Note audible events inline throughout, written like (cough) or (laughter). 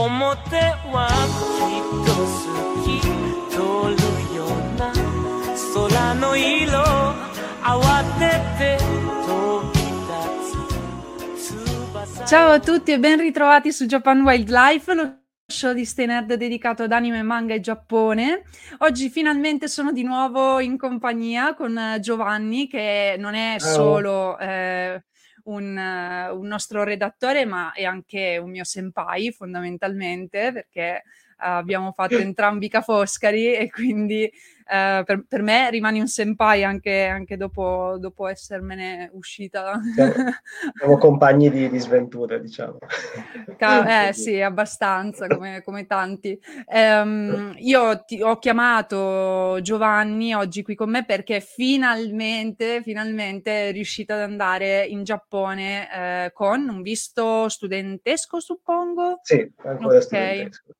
表はきっと好き通るような空の色慌てて飛び立つ翼 Ciao a tutti e ben ritrovati su Japan Wildlife, lo show di Stay Nerd dedicato ad anime, manga e Giappone. Oggi finalmente sono di nuovo in compagnia con eh, Giovanni, che non è Ciao. solo eh, un, eh, un nostro redattore, ma è anche un mio senpai fondamentalmente, perché eh, abbiamo fatto (laughs) entrambi Ca' Foscari e quindi eh, per, per me rimani un senpai anche, anche dopo, dopo essermene uscita. Siamo, siamo compagni di, di sventure, diciamo. Ca- (laughs) eh sì, abbastanza, come, come tanti. Ehm, (laughs) io ti- ho chiamato Giovanni oggi qui con me perché finalmente, finalmente è riuscita ad andare in Giappone eh, con un visto studentesco, suppongo. Sì, ancora Ok. studentesco.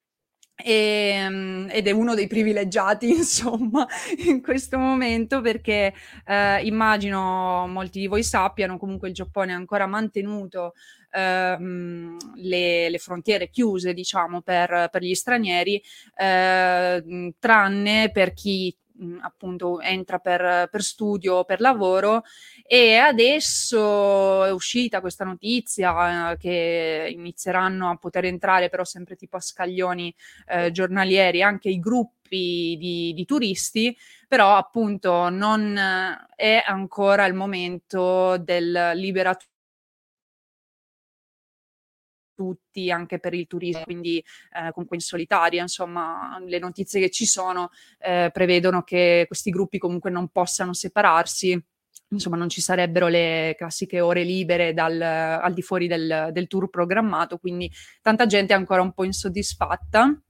E, mm, ed è uno dei privilegiati, (laughs) insomma, in questo momento perché eh, immagino molti di voi sappiano, comunque il Giappone ha ancora mantenuto ehm, le, le frontiere chiuse, diciamo, per, per gli stranieri, eh, tranne per chi mh, appunto entra per, per studio per lavoro e adesso è uscita questa notizia eh, che inizieranno a poter entrare però sempre tipo a scaglioni eh, giornalieri anche i gruppi di, di turisti, però appunto non eh, è ancora il momento del libera tutti anche per il turismo, quindi eh, comunque in solitaria, insomma, le notizie che ci sono eh, prevedono che questi gruppi comunque non possano separarsi. Insomma, non ci sarebbero le classiche ore libere dal, al di fuori del, del tour programmato, quindi tanta gente è ancora un po' insoddisfatta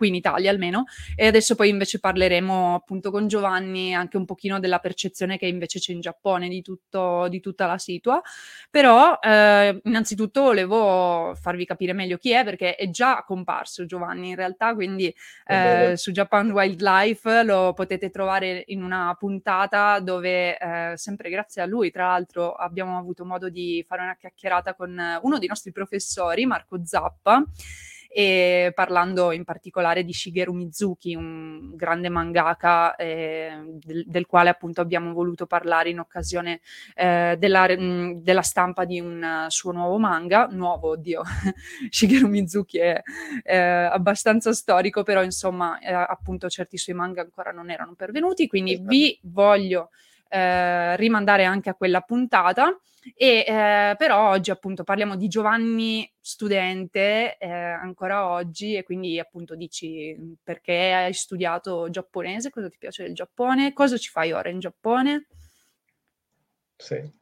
qui in Italia almeno, e adesso poi invece parleremo appunto con Giovanni anche un pochino della percezione che invece c'è in Giappone di, tutto, di tutta la situa, però eh, innanzitutto volevo farvi capire meglio chi è perché è già comparso Giovanni in realtà, quindi eh, su Japan Wildlife lo potete trovare in una puntata dove eh, sempre grazie a lui tra l'altro abbiamo avuto modo di fare una chiacchierata con uno dei nostri professori, Marco Zappa, e parlando in particolare di Shigeru Mizuki, un grande mangaka eh, del, del quale appunto abbiamo voluto parlare in occasione eh, della, mh, della stampa di un suo nuovo manga, nuovo, oddio, (laughs) Shigeru Mizuki è eh, abbastanza storico, però insomma eh, appunto certi suoi manga ancora non erano pervenuti, quindi Esatto. vi voglio eh, rimandare anche a quella puntata. E eh, però oggi appunto parliamo di Giovanni studente eh, ancora oggi e quindi appunto dici mh, perché hai studiato giapponese, cosa ti piace del Giappone, cosa ci fai ora in Giappone? Sì.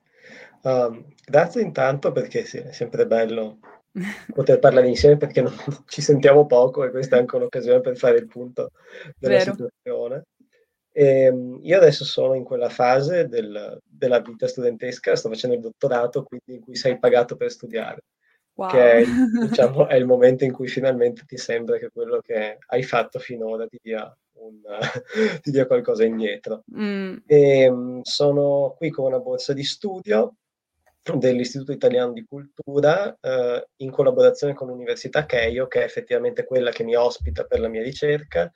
Um, grazie intanto perché sì, è sempre bello (laughs) poter parlare insieme perché non, ci sentiamo poco e questa è anche un'occasione per fare il punto della Vero. situazione. Ehm, io adesso sono in quella fase del- della vita studentesca, sto facendo il dottorato, quindi in cui sei pagato per studiare, Wow. che è, (laughs) diciamo, è il momento in cui finalmente ti sembra che quello che hai fatto finora ti dia, un, (laughs) ti dia qualcosa indietro. Mm, E, mh, sono qui con una borsa di studio dell'Istituto Italiano di Cultura eh, in collaborazione con l'Università Keio, che è effettivamente quella che mi ospita per la mia ricerca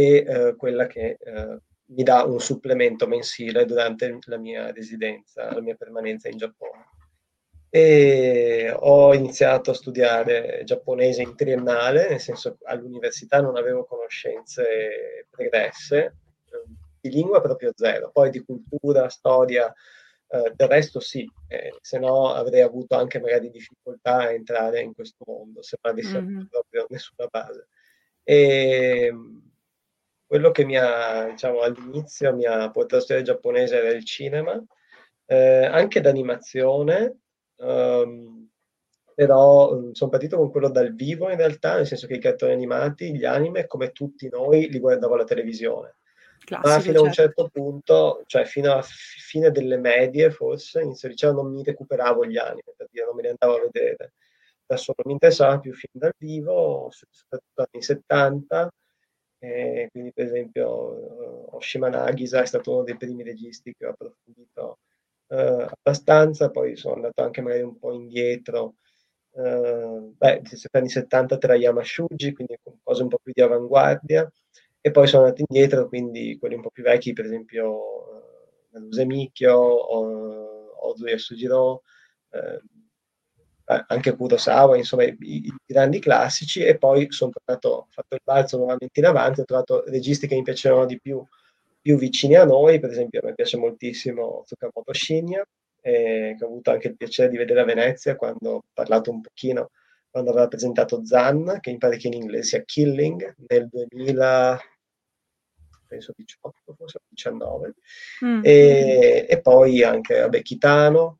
e eh, quella che eh, mi dà un supplemento mensile durante la mia residenza, la mia permanenza in Giappone. e ho iniziato a studiare giapponese in triennale, nel senso all'università non avevo conoscenze pregresse, di lingua proprio zero, poi di cultura, storia, eh, del resto sì, eh, se no avrei avuto anche magari difficoltà a entrare in questo mondo, se non avessi mm-hmm. proprio nessuna base. E quello che mi ha, diciamo, all'inizio mi ha portato a studiare giapponese era il cinema, eh, anche d'animazione, um, però um, sono partito con quello dal vivo in realtà, nel senso che i cartoni animati, gli anime, come tutti noi, li guardavo alla televisione. Classico, Ma fino certo. a un certo. certo punto, cioè fino a fine delle medie forse, inizio liceo non mi recuperavo gli anime, per dire, non me li andavo a vedere da solo, mi interessava più film dal vivo, soprattutto anni 70, eh, quindi per esempio Oshima Nagisa è stato uno dei primi registi che ho approfondito eh, abbastanza, poi sono andato anche magari un po' indietro, eh, beh, anni 70 tra Yamashuji, quindi cose un po' più di avanguardia, e poi sono andato indietro, quindi quelli un po' più vecchi, per esempio Naruse Mikyo, Ozu Yasujiro, eh, anche Kurosawa, insomma i, i, grandi classici, e poi sono tornato, ho fatto il balzo nuovamente in avanti, ho trovato registi che mi piacevano di più, più vicini a noi, per esempio a me piace moltissimo Tsukamoto Shinya, eh, che ho avuto anche il piacere di vedere a Venezia quando ho parlato un pochino, quando aveva presentato Zan, che mi pare che in inglese sia Killing, nel 2000, penso 18, forse 19, mm. e, e, poi anche, vabbè, Kitano, Uh,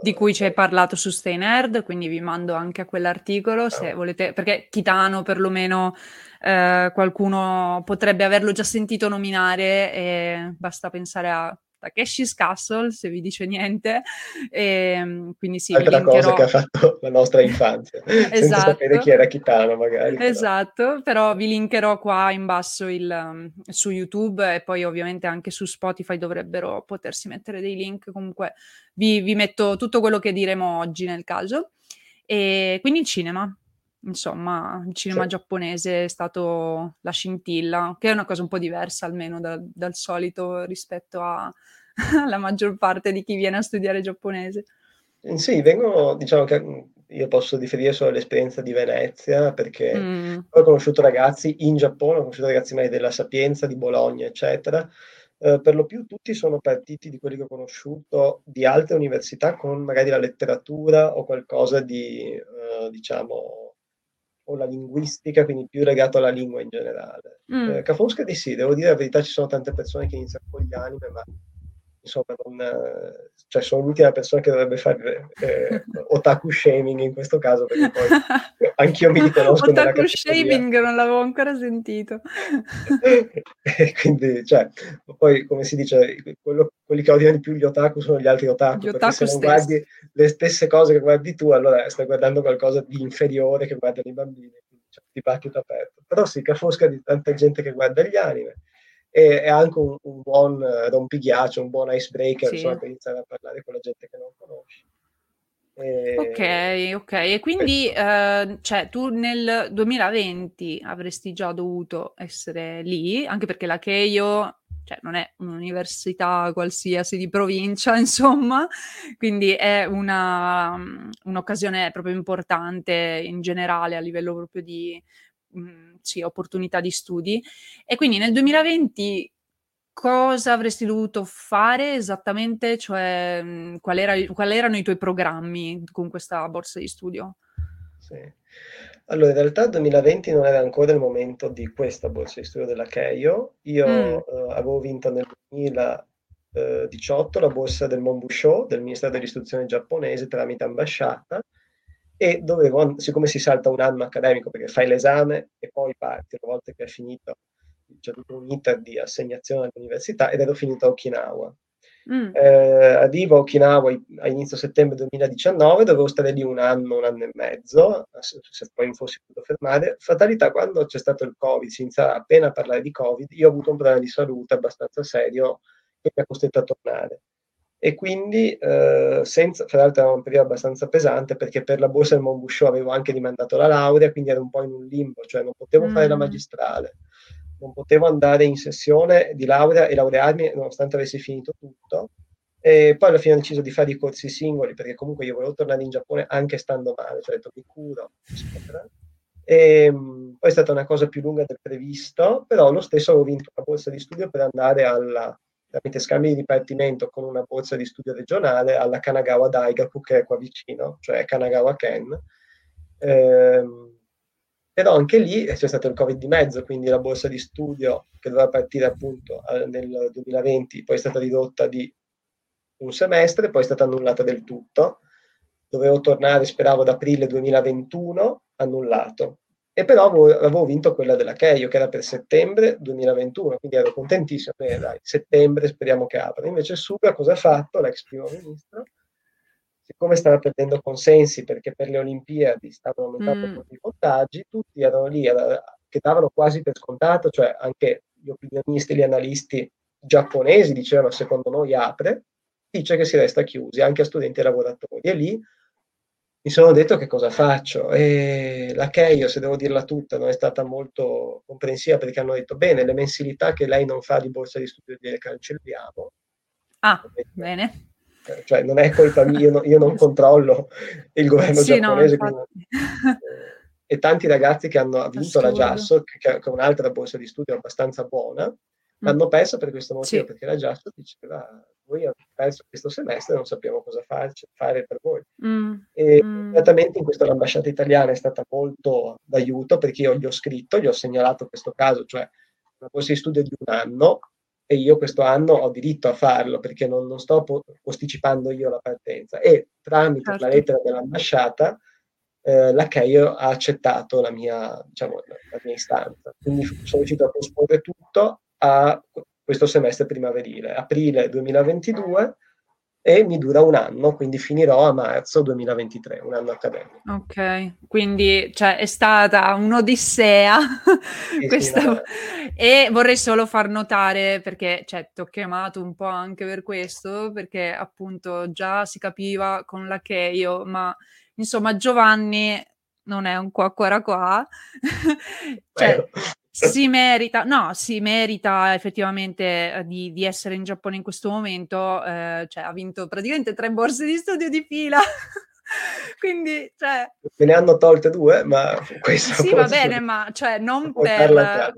di cui ci hai parlato su Stay Nerd, quindi vi mando anche a quell'articolo se oh. volete, perché Kitano perlomeno eh, qualcuno potrebbe averlo già sentito nominare e basta pensare a Takeshi's Castle, se vi dice niente. E, ehm, quindi sì, Altra linkerò... cosa che ha fatto la nostra infanzia, (laughs) esatto. senza sapere chi era Kitano magari. Esatto, però. però vi linkerò qua in basso il, um, su YouTube e poi ovviamente anche su Spotify dovrebbero potersi mettere dei link. Comunque vi, vi metto tutto quello che diremo oggi nel caso. E quindi il cinema, insomma, il cinema sì. giapponese è stato la scintilla, che è una cosa un po' diversa almeno da, dal solito rispetto alla (laughs) maggior parte di chi viene a studiare giapponese. Mm, sì, vengo, diciamo che io posso riferire solo all'esperienza di Venezia perché mm. ho conosciuto ragazzi in Giappone, ho conosciuto ragazzi magari della Sapienza, di Bologna, eccetera. Eh, per lo più tutti sono partiti di quelli che ho conosciuto di altre università con magari la letteratura o qualcosa di, eh, diciamo, o la linguistica, quindi più legato alla lingua in generale. Mm. Eh, Cafosca di sì, devo dire la verità, ci sono tante persone che iniziano con gli anime, ma insomma, non, cioè sono l'ultima persona che dovrebbe fare eh, (laughs) otaku shaming in questo caso, perché poi (laughs) anch'io mi riconosco Otaku shaming non l'avevo ancora sentito. (laughs) quindi, cioè, poi come si dice, quello, quelli che odiano di più gli otaku sono gli altri otaku, gli perché otaku se non guardi le stesse cose che guardi tu, allora stai guardando qualcosa di inferiore che guardano i bambini, quindi c'è un dibattito aperto. Però sì, cafosca di tanta gente che guarda gli anime e è anche un, un buon rompighiaccio, un buon icebreaker sì. insomma, per iniziare a parlare con la gente che non conosci. E... Ok, ok. E quindi eh, cioè, tu nel 2020 avresti già dovuto essere lì, anche perché la Keio cioè, non è un'università qualsiasi di provincia, (laughs) insomma, quindi è una, un'occasione proprio importante in generale a livello proprio di mh, sì, opportunità di studi. E quindi nel 2020 cosa avresti dovuto fare esattamente? Cioè, mh, qual, era, qual erano i tuoi programmi con questa borsa di studio? Sì. Allora, in realtà il 2020 non era ancora il momento di questa borsa di studio della Keio. Io mm. uh, avevo vinto nel 2018 la borsa del Monbusho del Ministero dell'Istruzione giapponese tramite ambasciata e dovevo, siccome si salta un anno accademico perché fai l'esame e poi parti, una volta che hai finito, c'è tutto un iter di assegnazione all'università ed ero finito a Okinawa. Mm. Eh, arrivo a Okinawa a inizio settembre 2019, dovevo stare lì un anno, un anno e mezzo, se poi mi fossi potuto fermare. Fatalità, quando c'è stato il Covid, si iniziava appena a parlare di Covid, io ho avuto un problema di salute abbastanza serio che mi ha costretto a tornare e quindi eh, senza, fra l'altro era un periodo abbastanza pesante perché per la borsa del Monbusciò avevo anche rimandato la laurea, quindi ero un po' in un limbo, cioè non potevo mm. fare la mm. magistrale, non potevo andare in sessione di laurea e laurearmi nonostante avessi finito tutto E poi alla fine ho deciso di fare i corsi singoli perché comunque io volevo tornare in Giappone anche stando male, cioè ho detto mi curo, eccetera. E, mh, poi è stata una cosa più lunga del previsto, però lo stesso avevo vinto una borsa di studio per andare alla, tramite scambi di dipartimento con una borsa di studio regionale alla Kanagawa Daigaku che è qua vicino, cioè Kanagawa Ken. Ehm, però anche lì c'è stato il Covid di mezzo, quindi la borsa di studio che doveva partire appunto nel 2020 poi è stata ridotta di un semestre, poi è stata annullata del tutto. Dovevo tornare, speravo, ad aprile 2021, annullato. E però avevo, vinto quella della Cheio, che era per settembre 2021, quindi ero contentissimo. Beh, dai, settembre speriamo che apra. Invece Suga cosa ha fatto, l'ex primo ministro? siccome stava perdendo consensi perché per le Olimpiadi stavano aumentando mm. i contagi, tutti erano lì era, che davano quasi per scontato, cioè anche gli opinionisti, gli analisti giapponesi dicevano secondo noi apre, dice che si resta chiusi, anche a studenti e lavoratori. E lì mi sono detto che cosa faccio. E la Keio, se devo dirla tutta, non è stata molto comprensiva perché hanno detto bene, le mensilità che lei non fa di borsa di studio le cancelliamo. Ah, bene cioè non è colpa mia, io, no, io non controllo il governo sì, giapponese. No, quindi, (laughs) e tanti ragazzi che hanno vinto la JASO, che, che, è un'altra borsa di studio abbastanza buona, mm. l'hanno persa per questo motivo, sì. perché la JASO diceva voi avete perso questo semestre, non sappiamo cosa farci, fare per voi. Mm. E mm. in questo l'ambasciata italiana è stata molto d'aiuto perché io gli ho scritto, gli ho segnalato questo caso, cioè una borsa di studio di un anno e io questo anno ho diritto a farlo perché non, non sto po- posticipando io la partenza e tramite certo. la lettera dell'ambasciata eh, la CAIO ha accettato la mia, diciamo, la mia istanza. Quindi sono riuscito a posporre tutto a questo semestre primaverile, aprile 2022 e mi dura un anno, quindi finirò a marzo 2023, un anno accademico. Ok, quindi cioè, è stata un'odissea sì, questa... sì, e vorrei solo far notare, perché cioè, ti ho chiamato un po' anche per questo, perché appunto già si capiva con la che io, ma insomma Giovanni non è un qua qua qua, cioè, (laughs) si merita, no, si merita effettivamente eh, di, di, essere in Giappone in questo momento, eh, cioè ha vinto praticamente tre borse di studio di fila. (laughs) Quindi, cioè... Me ne hanno tolte due, ma (laughs) questo... Sì, va bene, ma cioè non per,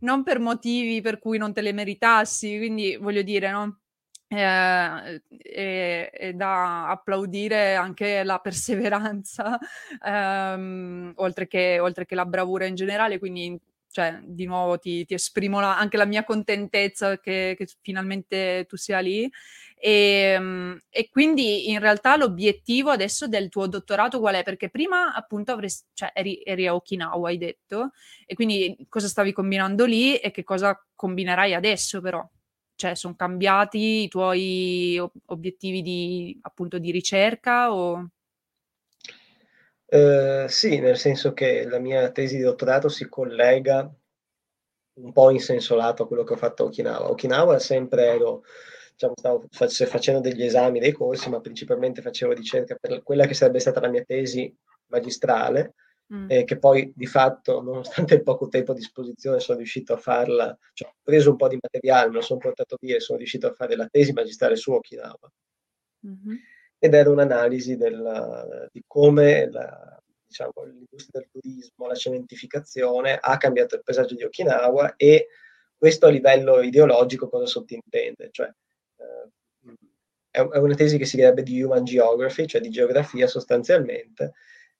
non per motivi per cui non te le meritassi, quindi voglio dire, no? Eh, è, è, da applaudire anche la perseveranza, ehm, oltre, che, oltre, che, la bravura in generale, quindi cioè, di nuovo ti, ti esprimo la, anche la mia contentezza che, che finalmente tu sia lì. E, ehm, e, quindi in realtà l'obiettivo adesso del tuo dottorato qual è? Perché prima appunto avresti, cioè, eri, eri, a Okinawa, hai detto, e quindi cosa stavi combinando lì e che cosa combinerai adesso però? Cioè, sono cambiati i tuoi obiettivi di, appunto, di ricerca o... Eh, sì, nel senso che la mia tesi di dottorato si collega un po' in senso lato a quello che ho fatto a Okinawa. Okinawa sempre ero, diciamo, stavo facendo degli esami, dei corsi, ma principalmente facevo ricerca per quella che sarebbe stata la mia tesi magistrale, mm. eh, che poi di fatto, nonostante il poco tempo a disposizione, sono riuscito a farla, cioè, ho preso un po' di materiale, me lo sono portato via e sono riuscito a fare la tesi magistrale su Okinawa. Mm-hmm ed era un'analisi del, di come la, diciamo, l'industria del turismo, la cementificazione ha cambiato il paesaggio di Okinawa e questo a livello ideologico cosa sottintende? Cioè, eh, è, una tesi che si chiamerebbe di human geography, cioè di geografia sostanzialmente,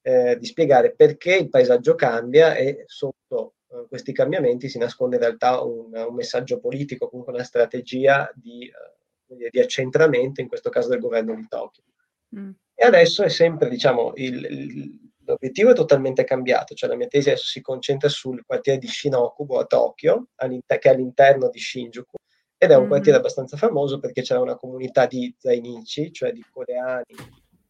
eh, di spiegare perché il paesaggio cambia e sotto eh, questi cambiamenti si nasconde in realtà un, un, messaggio politico, comunque una strategia di eh, di accentramento, in questo caso del governo di Tokyo. Mm. E adesso è sempre, diciamo, il, il, l'obiettivo è totalmente cambiato, cioè la mia tesi adesso si concentra sul quartiere di Shinokubo a Tokyo, che è all'interno di Shinjuku, ed è un mm-hmm. quartiere abbastanza famoso perché c'è una comunità di zainichi, cioè di coreani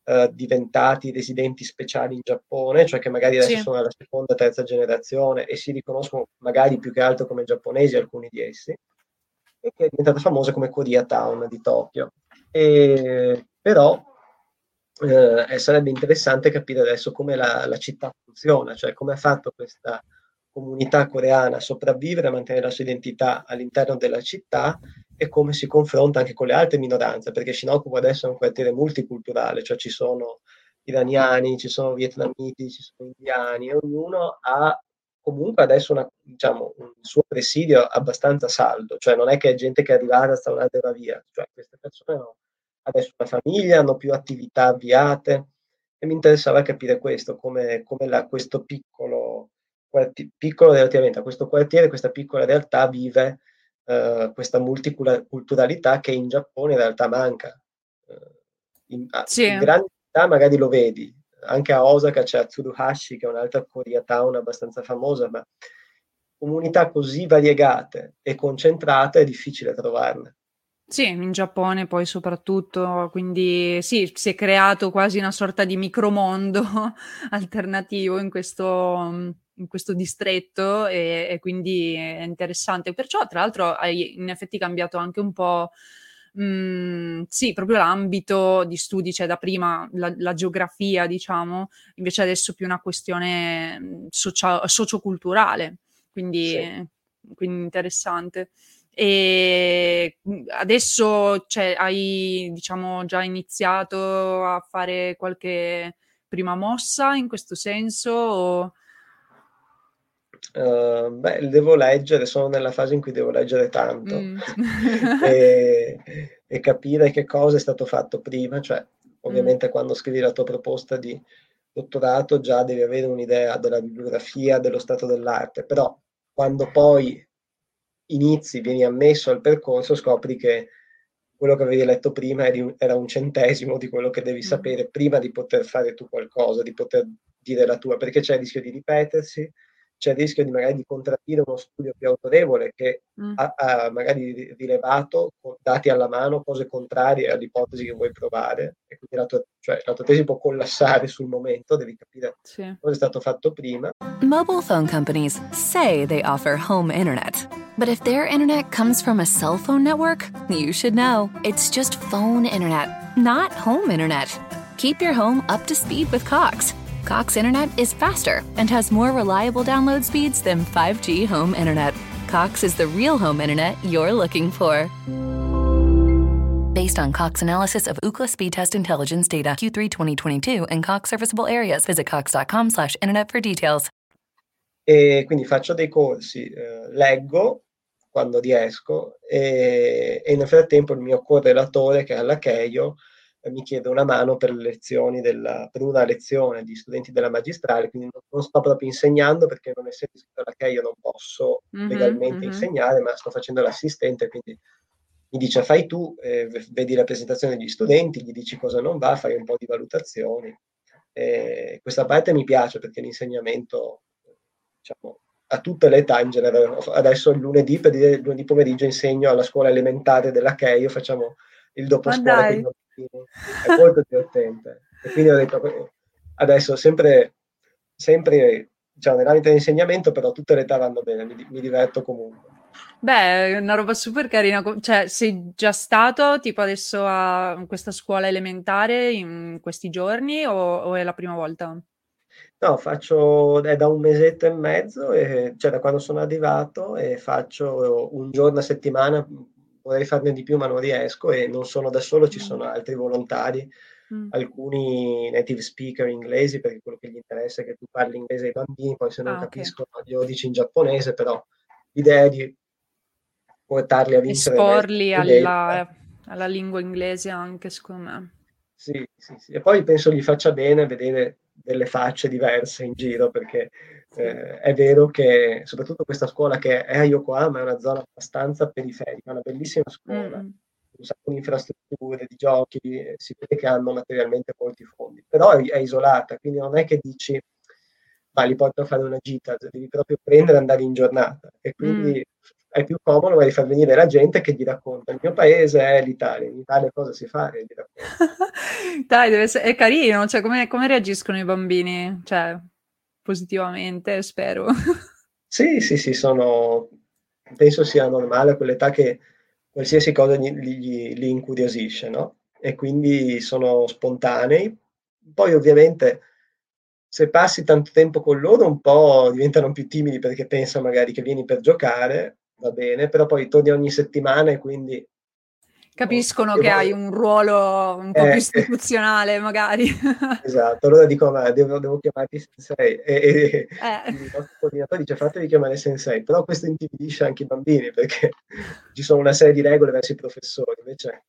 uh, diventati residenti speciali in Giappone, cioè che magari adesso sì. sono alla seconda, terza generazione e si riconoscono magari più che altro come giapponesi alcuni di essi e che è diventata famosa come Koreatown di Tokyo. E, però eh, sarebbe interessante capire adesso come la, la, città funziona, cioè come ha fatto questa comunità coreana sopravvivere, mantenere la sua identità all'interno della città e come si confronta anche con le altre minoranze, perché Shinokubo adesso è un quartiere multiculturale, cioè ci sono iraniani, ci sono vietnamiti, ci sono indiani, ognuno ha comunque adesso una, diciamo, un suo presidio abbastanza saldo, cioè non è che è gente che è arrivata, sta un'altra va via, cioè queste persone hanno adesso una famiglia, hanno più attività avviate e mi interessava capire questo, come, come la, questo piccolo, quarti, piccolo relativamente a questo quartiere, questa piccola realtà vive uh, questa multiculturalità che in Giappone in realtà manca. Uh, in, sì. in grandi città magari lo vedi, anche a Osaka c'è Tsuruhashi che è un'altra Koreatown abbastanza famosa, ma comunità così variegate e concentrate è difficile trovarne. Sì, in Giappone poi soprattutto, quindi sì, si è creato quasi una sorta di micromondo (laughs) alternativo in questo, in questo distretto e, e, quindi è interessante. Perciò, tra l'altro, hai in effetti cambiato anche un po'. Mm, sì, proprio l'ambito di studi, cioè da prima la, la geografia, diciamo, invece adesso più una questione mm, socia- socioculturale, quindi, sì. quindi interessante. E mhmm, adesso cioè, hai diciamo, già iniziato a fare qualche prima mossa in questo senso? O... Uh, beh, devo leggere, sono nella fase in cui devo leggere tanto mm. e, (laughs) e, capire che cosa è stato fatto prima, cioè ovviamente mm. quando scrivi la tua proposta di dottorato già devi avere un'idea della bibliografia, dello stato dell'arte, però quando poi inizi, vieni ammesso al percorso, scopri che quello che avevi letto prima era un centesimo di quello che devi mm. sapere prima di poter fare tu qualcosa, di poter dire la tua, perché c'è il rischio di ripetersi, c'è il rischio di magari di contraddire uno studio più autorevole che mm. ha, ha, magari rilevato, dati alla mano, cose contrarie all'ipotesi che vuoi provare, e quindi la tua, cioè, la tua tesi può collassare sul momento, devi capire sì. cosa è stato fatto prima. Mobile phone companies say they offer home internet. But if their internet comes from a cell phone network, you should know. It's just phone internet, not home internet. Keep your home up to speed with Cox. Cox Internet is faster and has more reliable download speeds than 5G home internet. Cox is the real home internet you're looking for. Based on Cox analysis of Ookla speed test intelligence data Q3 2022 and Cox serviceable areas, visit cox.com/internet for details. E quindi faccio dei corsi, eh, leggo quando riesco e, e, nel frattempo il mio correlatore che è alla mi chiede una mano per, della, per una lezione di studenti della magistrale, quindi non, non, sto proprio insegnando perché non essendo iscritto alla CHEI io non posso mm-hmm, legalmente mm-hmm. insegnare, ma sto facendo l'assistente, quindi mi dice fai tu, eh, vedi la presentazione degli studenti, gli dici cosa non va, fai un po' di valutazioni. E questa parte mi piace perché l'insegnamento, diciamo, a tutte le età in genere. Adesso il lunedì, per dire, il lunedì pomeriggio insegno alla scuola elementare della CHEI, facciamo il dopo scuola è molto divertente. E quindi ho detto, adesso sempre, sempre diciamo, nell'ambito dell'insegnamento, però tutte le età vanno bene, mi, mi diverto comunque. Beh, è una roba super carina. Cioè, sei già stato tipo adesso a questa scuola elementare in questi giorni o, o è la prima volta? No, faccio è da un mesetto e mezzo, e, cioè da quando sono arrivato, e faccio un giorno a settimana vorrei farne di più ma non riesco e non sono da solo, ci sono altri volontari, mm. alcuni native speaker inglesi perché quello che gli interessa è che tu parli inglese ai bambini, poi se non ah, capiscono okay. glielo dici in giapponese, però l'idea è di portarli a vincere. Esporli alla, alla lingua inglese anche secondo me. Sì, sì, sì. E poi penso gli faccia bene vedere delle facce diverse in giro perché eh, è vero che soprattutto questa scuola che è a Yokohama è una zona abbastanza periferica, una bellissima scuola, mm. un sacco di infrastrutture, di giochi, si vede che hanno materialmente molti fondi, però è, è isolata, quindi non è che dici ma li porto a fare una gita, devi proprio prendere e andare in giornata e quindi mm. è più comodo magari far venire la gente che gli racconta il mio paese è l'Italia, in Italia cosa si fa? E gli (laughs) Dai, deve essere, è carino, cioè come, come reagiscono i bambini? Cioè, positivamente, spero. Sì, sì, sì, sono, penso sia normale a quell'età che qualsiasi cosa li incuriosisce, no? E quindi sono spontanei. Poi ovviamente se passi tanto tempo con loro un po' diventano più timidi perché pensano magari che vieni per giocare, va bene, però poi torni ogni settimana e quindi Capiscono che hai un ruolo un po' Eh, più istituzionale magari. (laughs) Esatto, allora dico: "Ma devo devo chiamarti sensei", e e Eh. il nostro coordinatore dice: "Fatevi chiamare sensei", però questo intimidisce anche i bambini perché ci sono una serie di regole verso i professori, invece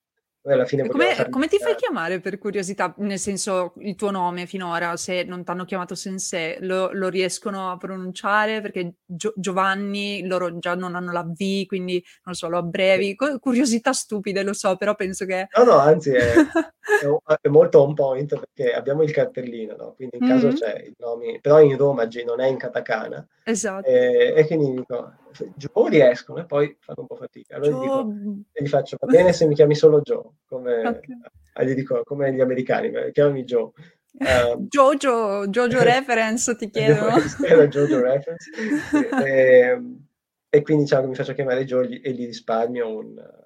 alla fine E come come ti fai chiamare per curiosità? Nel senso, il tuo nome finora, se non t'hanno chiamato sensei, lo lo riescono a pronunciare? Perché Gio Giovanni, loro già non hanno la V, quindi non so, lo abbrevi. Co curiosità stupide, lo so, però penso che No, no, anzi è (laughs) è è molto on point perché abbiamo il cartellino, no, quindi in caso Mh-mh. c'è i nomi però in Romaji non è in katakana, Esatto. ehm, e quindi dico: "F Joe" riescono e poi fanno un po' fatica. Allora gli dico e gli faccio: "Va bene se mi chiami solo Joe", come (laughs) Okay. gli dico come gli americani, "Beh, chiamami Joe". Ehm (laughs) Jojo, Jojo (laughs) reference ti chiedono. Era Jojo reference. E, ehm, e quindi diciamo che mi faccio chiamare Joe e gli e gli risparmio un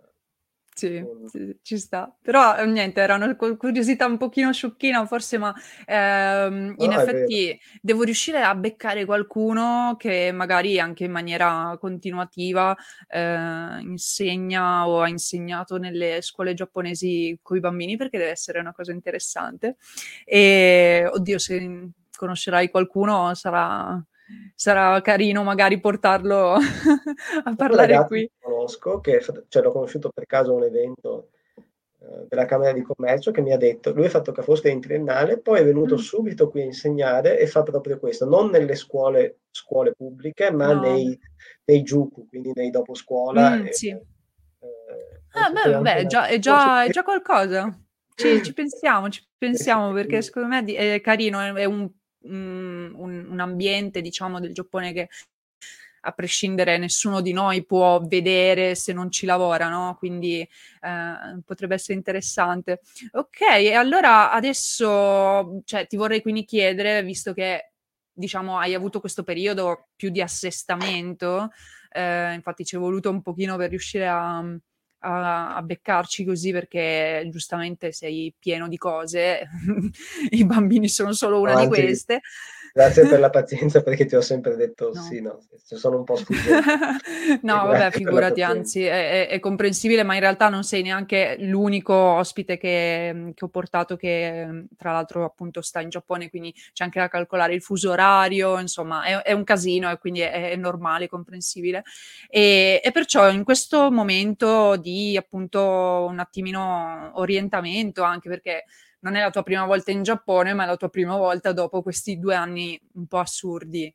Sì, un sì, ci sta. Però, ehm, niente, era una cu curiosità un pochino sciocchina forse, ma, ehm, in No, effetti devo riuscire a beccare qualcuno che magari anche in maniera continuativa, ehm, insegna o ha insegnato nelle scuole giapponesi coi bambini, perché deve essere una cosa interessante. E, oddio, se, conoscerai qualcuno sarà sarà carino magari portarlo (laughs) a parlare qui. che conosco che cioè l'ho conosciuto per caso a un evento, ehm, della camera di commercio che mi ha detto lui ha fatto Ca' Foscari in triennale, poi è venuto Mh. subito qui a insegnare e fa proprio questo, non nelle scuole scuole pubbliche, ma No. nei nei Juku, quindi nei doposcuola Mh, e sì. ehm, Ah, beh, vabbè, è già è già è già qualcosa. Ci ci pensiamo, ci (laughs) pensiamo perché secondo me è carino, è un un un ambiente, diciamo, del Giappone che a prescindere nessuno di noi può vedere se non ci lavora, no, quindi, ehm, potrebbe essere interessante. Okay, e allora adesso, cioè, ti vorrei quindi chiedere, visto che, diciamo, hai avuto questo periodo più di assestamento, ehm, infatti ci è voluto un pochino per riuscire a a a beccarci così perché giustamente sei pieno di cose, (laughs) i bambini sono solo una di anzi, queste. Grazie per la pazienza perché ti ho sempre detto No. sì, no, sono un po' (laughs) sfuggente. No, vabbè, figurati, anzi è è comprensibile, ma in realtà non sei neanche l'unico ospite che che ho portato che, mhmm, tra l'altro appunto sta in Giappone, quindi c'è anche da calcolare il fuso orario, insomma è è un casino e quindi è è normale, comprensibile. E e perciò in questo momento di appunto un attimino orientamento, anche perché non è la tua prima volta in Giappone, ma è la tua prima volta dopo questi 2 anni un po' assurdi.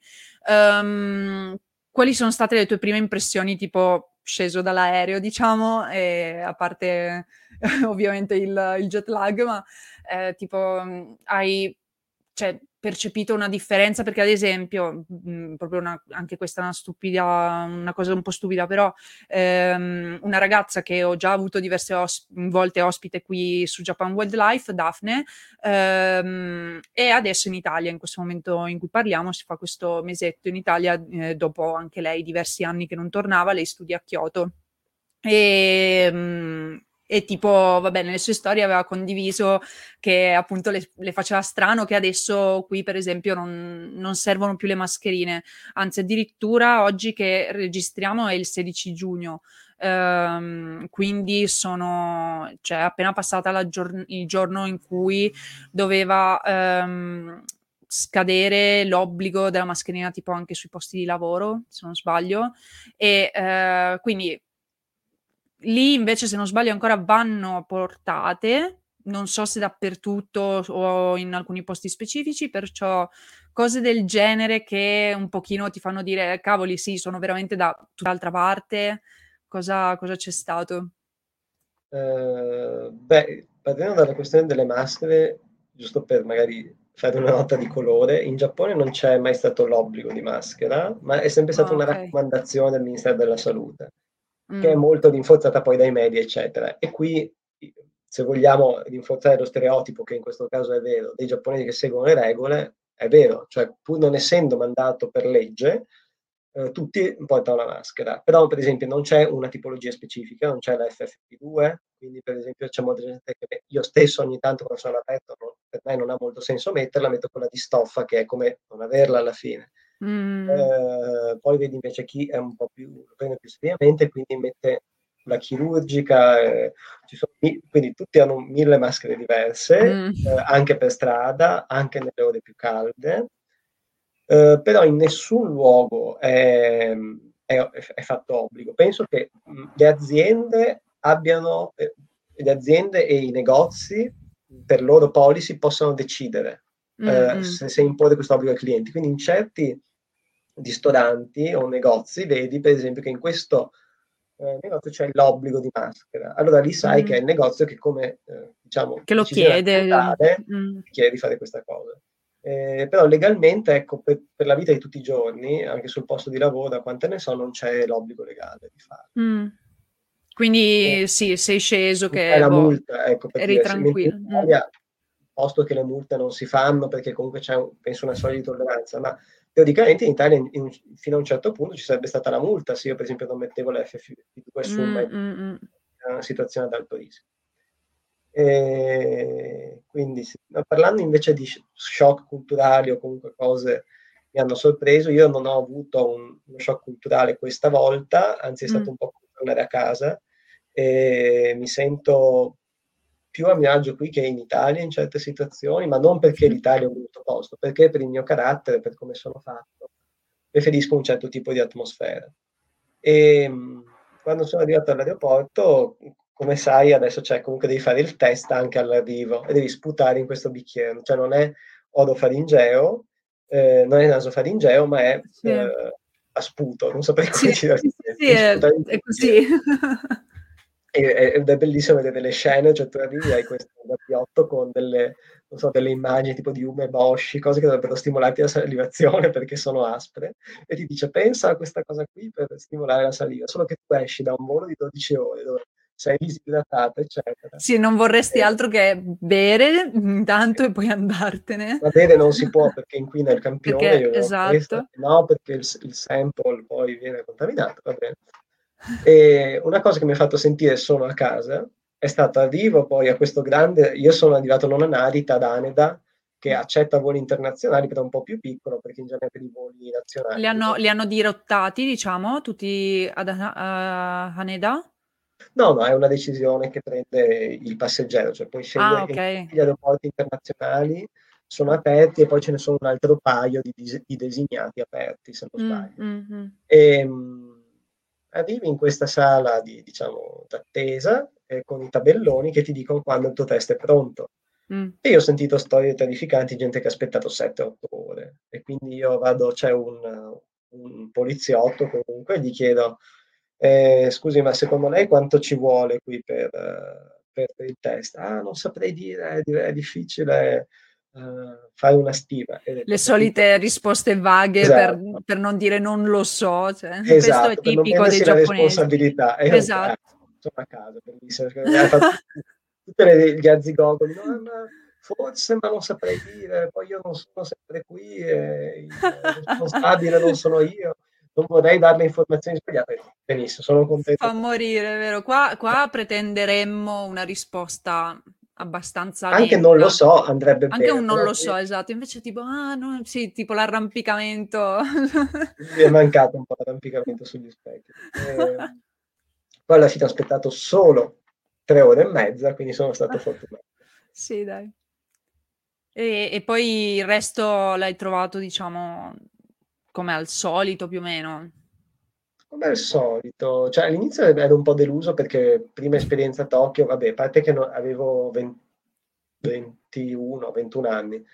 Uhm, quali sono state le tue prime impressioni, tipo sceso dall'aereo diciamo, e a parte (laughs) ovviamente il il jet lag, ma, ehm, tipo, hai cioè percepito una differenza? Perché ad esempio, mhmm, proprio una anche questa è una stupida una cosa un po' stupida, però, ehm, una ragazza che ho già avuto diverse os volte ospite qui su Japan Wildlife, Daphne, ehm, è adesso in Italia, in questo momento in cui parliamo, si fa questo mesetto in Italia, ehm, dopo anche lei diversi anni che non tornava, lei studia a Kyoto. Ehm, e tipo, vabbè, nelle sue storie aveva condiviso che appunto le le faceva strano che adesso qui per esempio non non servono più le mascherine, anzi addirittura oggi che registriamo è il 16 giugno, ehm, quindi sono cioè appena passata la giorn il giorno in cui doveva, ehm, scadere l'obbligo della mascherina tipo anche sui posti di lavoro, se non sbaglio, e, ehm, quindi lì invece, se non sbaglio, ancora vanno portate, non so se dappertutto o in alcuni posti specifici, perciò cose del genere che un pochino ti fanno dire: "Cavoli, sì, sono veramente da tutt'altra parte." Cosa cosa c'è stato? Ehm, beh, partendo dalla questione delle maschere, giusto per magari fare una nota di colore, in Giappone non c'è mai stato l'obbligo di maschera, ma è sempre stata una okay. raccomandazione del Ministero della Salute, che è Mh. molto rinforzata poi dai media, eccetera. E qui, se vogliamo rinforzare lo stereotipo, che in questo caso è vero, dei giapponesi che seguono le regole, è vero, cioè pur non essendo mandato per legge, eh, tutti portano la maschera, però per esempio non c'è una tipologia specifica, non c'è la FFP2, quindi per esempio c'è molta gente che io stesso ogni tanto quando sono all'aperto per me non ha molto senso metterla, metto quella di stoffa che è come non averla alla fine. Mm. Eh, poi vedi invece chi è un po' più, lo prende più seriamente, quindi mette la chirurgica, eh, sono, quindi tutti hanno mille maschere diverse, mm. eh, anche per strada, anche nelle ore più calde, eh, però in nessun luogo è, è, è, fatto obbligo. Penso che le aziende abbiano, eh, le aziende e i negozi per loro policy possano decidere mm-hmm. se, se imporre questo obbligo ai clienti. Quindi in certi ristoranti o negozi vedi per esempio che in questo eh, negozio c'è l'obbligo di maschera. Allora lì sai mm. che è il negozio che come eh, diciamo che lo chiede, mm. chiede di fare questa cosa. Eh, però legalmente, ecco, per, per, la vita di tutti i giorni, anche sul posto di lavoro, da quante ne so, non c'è l'obbligo legale di farlo. Mm. Quindi eh, sì, sei sceso che è la boh, multa, ecco, eri dire, tranquillo. In Italia, posto che le multe non si fanno perché comunque c'è, penso, una soglia di tolleranza, ma teoricamente in Italia in, in, fino a un certo punto ci sarebbe stata la multa se io per esempio non mettevo la FFP2 su mm, mm, mm. una situazione ad alto rischio. E quindi parlando invece di shock culturali o comunque cose che mi hanno sorpreso, io non ho avuto un, uno shock culturale questa volta, anzi è stato mm. un po' come tornare a casa e mi sento più a mio agio qui che in Italia in certe situazioni, ma non perché l'Italia è un brutto posto, perché per il mio carattere, per come sono fatto, preferisco un certo tipo di atmosfera. E quando sono arrivato all'aeroporto, come sai, adesso c'è comunque devi fare il test anche all'arrivo e devi sputare in questo bicchiere, cioè non è orofaringeo, eh, non è nasofaringeo, ma è sì. eh, a sputo, non saprei come sì, (laughs) dire. Sì, sì, è, è così. (laughs) ed è bellissimo vedere delle scene, cioè tu arrivi hai questo gabbiotto con delle, so, delle immagini tipo di umeboshi, cose che dovrebbero stimolarti la salivazione perché sono aspre, e ti dice pensa a questa cosa qui per stimolare la saliva, solo che tu esci da un volo di 12 ore dove sei disidratata, eccetera. Sì, non vorresti e... altro che bere intanto e poi andartene. Ma bere non si può perché inquina il campione. Perché, esatto. Questa, no, perché il, il sample poi viene contaminato, va bene. E una cosa che mi ha fatto sentire solo a casa è stata arrivo poi a questo grande, io sono arrivato non a Narita, ad Aneda, che accetta voli internazionali, però un po' più piccolo perché in genere per i voli nazionali. Li hanno, li hanno dirottati, diciamo, tutti ad uh, Haneda? No, no, è una decisione che prende il passeggero, cioè puoi scegliere ah, okay. gli aeroporti internazionali sono aperti e poi ce ne sono un altro paio di, di designati aperti, se non mm, sbaglio. Mm-hmm. E, ehm, arrivi in questa sala di, diciamo, d'attesa eh, con i tabelloni che ti dicono quando il tuo test è pronto. Mm. E io ho sentito storie terrificanti, gente che ha aspettato 7-8 ore. E quindi io vado, c'è un, un poliziotto comunque, e gli chiedo, eh, scusi, ma secondo lei quanto ci vuole qui per, per, per il test? Ah, non saprei dire, è, difficile uh, fare una stima. Le solite (laughs) risposte vaghe esatto. per, per, non dire non lo so, cioè, esatto, questo è tipico dei giapponesi. responsabilità. E esatto. Eh, sono a casa, bellissimo, (laughs) tutte gli arzigogoli, no, ma forse, ma non saprei dire, poi io non sono sempre qui, il responsabile non sono io non vorrei dare le informazioni sbagliate. Benissimo, sono contento. Fa morire, vero? Qua, qua pretenderemmo una risposta abbastanza anche lenta. non lo so andrebbe anche bene un non lo so esatto. Invece tipo ah no sì tipo l'arrampicamento mi è mancato un po' l'arrampicamento sugli specchi. E... poi alla fine ho aspettato solo tre ore e mezza quindi sono stato fortunato. Sì dai. E, e poi il resto l'hai trovato diciamo come al solito più o meno come al solito, cioè all'inizio ero un po' deluso perché prima esperienza a Tokyo, vabbè, a parte che no, avevo 20, 21, 21 anni,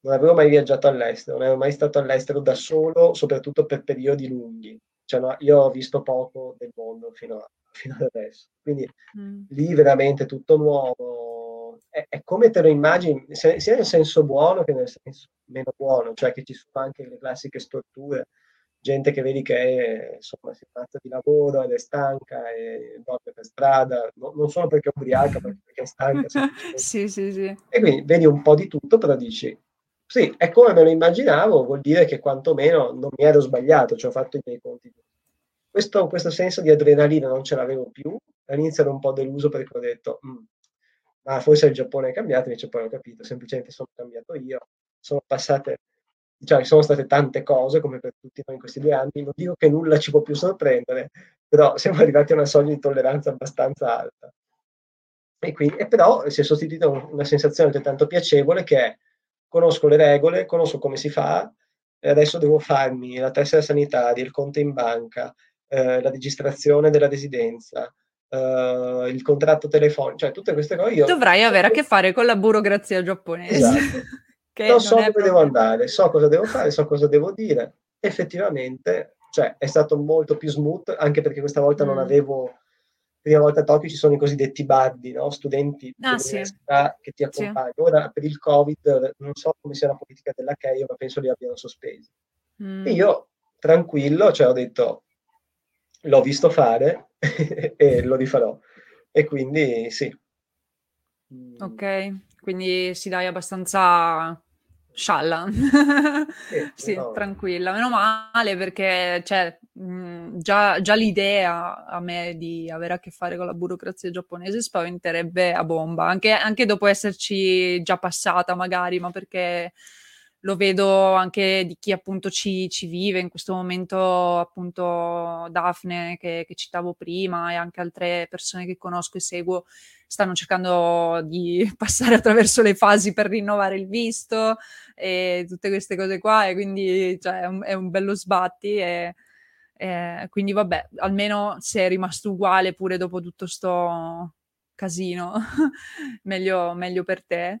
non avevo mai viaggiato all'estero, non ero mai stato all'estero da solo, soprattutto per periodi lunghi. Cioè, no, io ho visto poco del mondo fino, a, fino ad adesso. Quindi mm. lì veramente tutto nuovo. È, è, come te lo immagini, sia nel senso buono che nel senso meno buono, cioè che ci sono anche le classiche storture gente che vedi che è, insomma, si pazza di lavoro ed è stanca e dorme per strada, no, non solo perché è ubriaca, ma perché è stanca. (laughs) sì, sì, sì. E quindi vedi un po' di tutto, però dici, sì, è come me lo immaginavo, vuol dire che quantomeno non mi ero sbagliato, ci ho fatto i miei conti. Questo, questo senso di adrenalina non ce l'avevo più, all'inizio ero un po' deluso perché ho detto, mm, ma forse il Giappone è cambiato, invece poi ho capito, semplicemente sono cambiato io, sono passate, cioè sono state tante cose come per tutti noi in questi due anni, non dico che nulla ci può più sorprendere, però (laughs) siamo arrivati a una soglia di tolleranza abbastanza alta. E, quindi, e però si è sostituita una sensazione altrettanto piacevole che è conosco le regole, conosco come si fa, e adesso devo farmi la tessera sanitaria, il conto in banca, eh, la registrazione della residenza, eh, il contratto telefonico, cioè tutte queste cose. Io Dovrai avere a (laughs) che fare con la burocrazia giapponese. Esatto. (laughs) che non so dove proprio... devo andare, so cosa devo fare, so cosa devo dire. Effettivamente, cioè, è stato molto più smooth, anche perché questa volta mm. non avevo prima volta a Tokyo ci sono i cosiddetti buddy, no? studenti ah, sì. che ti accompagnano. Sì. Ora per il Covid non so come sia la politica della Keio, ma penso li abbiano sospesi. Mm. E io tranquillo, cioè ho detto l'ho visto fare (laughs) e lo rifarò. E quindi sì. Ok, quindi si dai abbastanza scialla. Sì, (laughs) sì no. tranquilla. Meno male perché cioè, mh, già, già, l'idea a me di avere a che fare con la burocrazia giapponese spaventerebbe a bomba, anche, anche dopo esserci già passata magari, ma perché lo vedo anche di chi appunto ci, ci vive in questo momento, appunto Daphne che, che, citavo prima e anche altre persone che conosco e seguo stanno cercando di (laughs) passare attraverso le fasi per rinnovare il visto e tutte queste cose qua e quindi cioè, è, un, è un bello sbatti e, e quindi vabbè, almeno se è rimasto uguale pure dopo tutto sto casino, (laughs) meglio, meglio per te.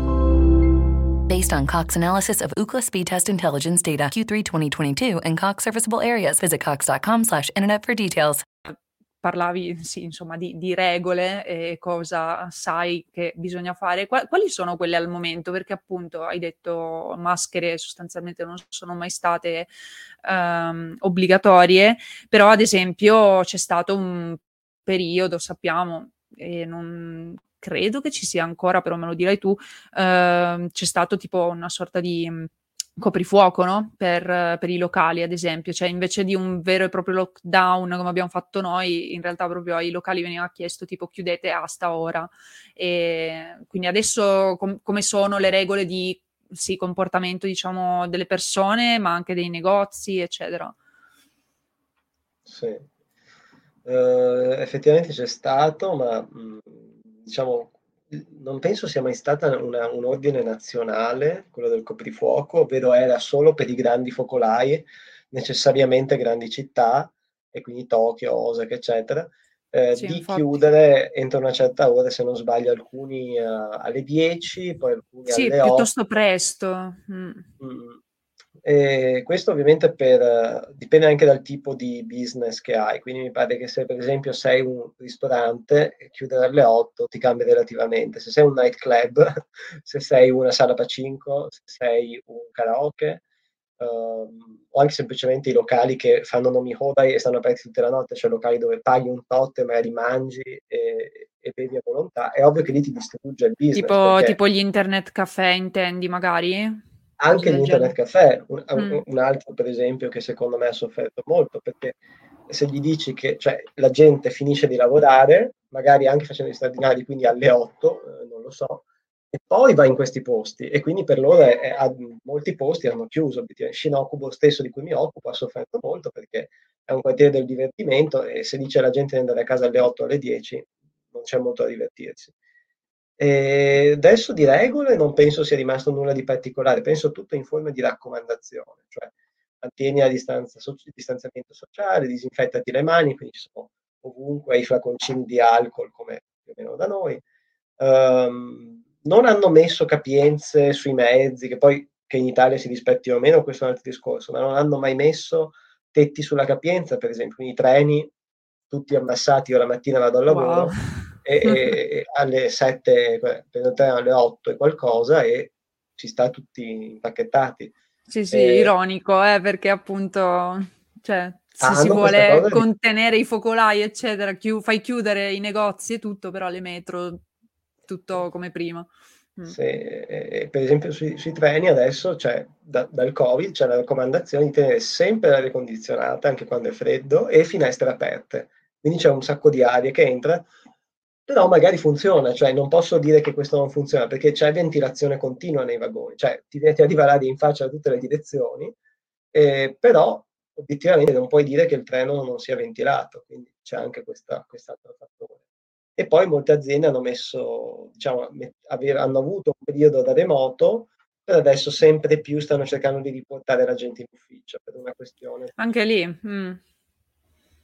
based on Cox analysis of Ookla speed test intelligence data Q3 2022 and Cox serviceable areas. Visit cox.com slash internet for details. Parlavi sì, insomma di, di, regole e cosa sai che bisogna fare. Quali sono quelle al momento? Perché appunto hai detto maschere sostanzialmente non sono mai state um, obbligatorie, però ad esempio c'è stato un periodo, sappiamo, e non, credo che ci sia ancora, però me lo dirai tu, eh, c'è stato tipo una sorta di mm, coprifuoco no? per, per, i locali, ad esempio, cioè invece di un vero e proprio lockdown come abbiamo fatto noi, in realtà proprio ai locali veniva chiesto tipo chiudete a sta ora. E quindi adesso com- come sono le regole di sì, comportamento, diciamo, delle persone, ma anche dei negozi, eccetera. Sì, uh, effettivamente c'è stato, ma mh, diciamo, non penso sia mai stata una, un ordine nazionale, quello del coprifuoco, ovvero era solo per i grandi focolai, necessariamente grandi città, e quindi Tokyo, Osaka, eccetera, eh, sì, di infatti. chiudere entro una certa ora, se non sbaglio, alcuni uh, alle 10, poi alcuni sì, alle 8. Sì, piuttosto presto. Mm. Mm. E questo ovviamente per, dipende anche dal tipo di business che hai, quindi mi pare che se per esempio sei un ristorante e chiudere alle 8 ti cambia relativamente, se sei un nightclub, (laughs) se sei una sala pacinco, se sei un karaoke, um, o anche semplicemente i locali che fanno nomi hodai e stanno aperti tutta la notte, cioè locali dove paghi un tot e magari mangi e, e bevi a volontà, è ovvio che lì ti distrugge il business. Tipo, perché... tipo gli internet caffè intendi magari? Anche l'Internet Caffè, un, mm. un, altro per esempio che secondo me ha sofferto molto, perché se gli dici che cioè, la gente finisce di lavorare, magari anche facendo gli straordinari, quindi alle 8, eh, non lo so, e poi va in questi posti e quindi per loro è, è, molti posti hanno chiuso. Shinokubo stesso di cui mi occupo ha sofferto molto perché è un quartiere del divertimento e se dice alla gente di andare a casa alle 8 o alle 10 non c'è molto a divertirsi. E adesso di regole non penso sia rimasto nulla di particolare, penso tutto in forma di raccomandazione, cioè mantieni la distanza, so- distanziamento sociale, disinfettati le mani, quindi ci sono ovunque i flaconcini di alcol come più o meno da noi. Um, non hanno messo capienze sui mezzi, che poi che in Italia si rispettino meno, questo è un altro discorso, ma non hanno mai messo tetti sulla capienza, per esempio, quindi i treni tutti ammassati, io la mattina vado al lavoro wow. E, e, alle 7, prendo il alle 8 e qualcosa e si sta tutti impacchettati. Sì, sì, e... ironico, eh, perché appunto, cioè, se ah, si vuole contenere di... i focolai, eccetera, chi- fai chiudere i negozi e tutto, però le metro, tutto come prima. Mm. Se, eh, per esempio sui, sui, treni adesso c'è da, dal Covid c'è la raccomandazione di tenere sempre l'aria condizionata anche quando è freddo e finestre aperte quindi c'è un sacco di aria che entra, però magari funziona, cioè non posso dire che questo non funziona perché c'è ventilazione continua nei vagoni, cioè ti, ti arriva l'aria in faccia da tutte le direzioni, eh, però obiettivamente non puoi dire che il treno non sia ventilato, quindi c'è anche questa, quest'altro fattore. E poi molte aziende hanno messo, diciamo, aver, hanno avuto un periodo da remoto, però adesso sempre più stanno cercando di riportare la gente in ufficio per una questione. Anche lì. Mm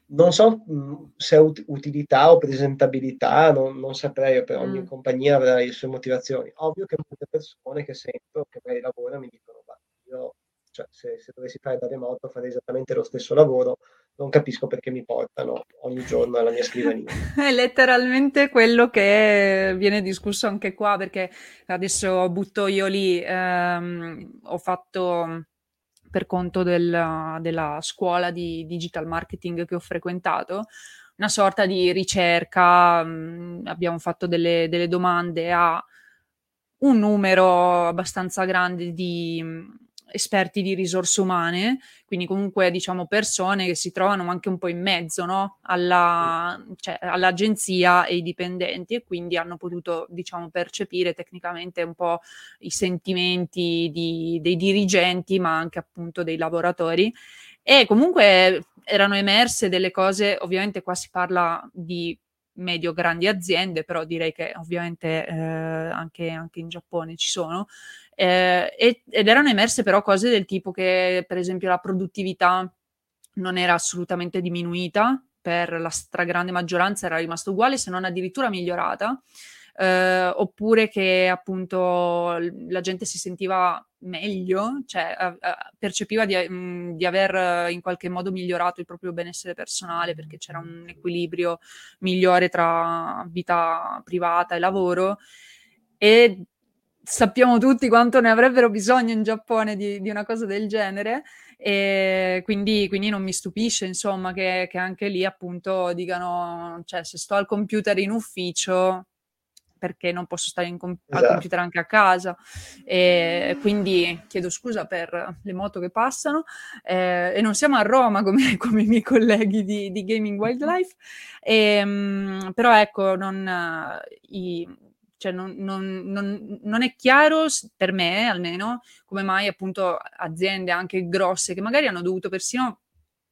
non so mh, se utilità o presentabilità, non, non saprei, per ogni mm. compagnia avrà le sue motivazioni. Ovvio che molte persone che sento che magari lavorano mi dicono, ma io cioè, se, se, dovessi fare da remoto, fare esattamente lo stesso lavoro, non capisco perché mi portano ogni giorno alla mia scrivania. (laughs) È letteralmente quello che viene discusso anche qua, perché adesso butto io lì, ehm, ho fatto per conto del, della scuola di digital marketing che ho frequentato, una sorta di ricerca, mm, abbiamo fatto delle, delle, domande a un numero abbastanza grande di esperti di risorse umane, quindi comunque diciamo persone che si trovano anche un po' in mezzo no? Alla, cioè, all'agenzia e i dipendenti e quindi hanno potuto diciamo percepire tecnicamente un po' i sentimenti di, dei dirigenti ma anche appunto dei lavoratori e comunque erano emerse delle cose, ovviamente qua si parla di medio-grandi aziende, però direi che ovviamente eh, anche, anche, in Giappone ci sono, eh, ed erano emerse però cose del tipo che per esempio la produttività non era assolutamente diminuita, per la stragrande maggioranza era rimasta uguale, se non addirittura migliorata. Eh, oppure che appunto la gente si sentiva meglio, cioè eh, percepiva di, mh, mm, di, aver in qualche modo migliorato il proprio benessere personale perché c'era un equilibrio migliore tra vita privata e lavoro e sappiamo tutti quanto ne avrebbero bisogno in Giappone di, di una cosa del genere e quindi, quindi, non mi stupisce insomma che, che anche lì appunto dicano cioè se sto al computer in ufficio perché non posso stare com- esatto. al computer anche a casa. E quindi chiedo scusa per le moto che passano. Eh, e non siamo a Roma come, (laughs) come i miei colleghi di, di Gaming Wildlife. E, ehm, mh, però ecco, non, i, cioè non, non, non, non, è chiaro per me almeno come mai appunto aziende anche grosse che magari hanno dovuto persino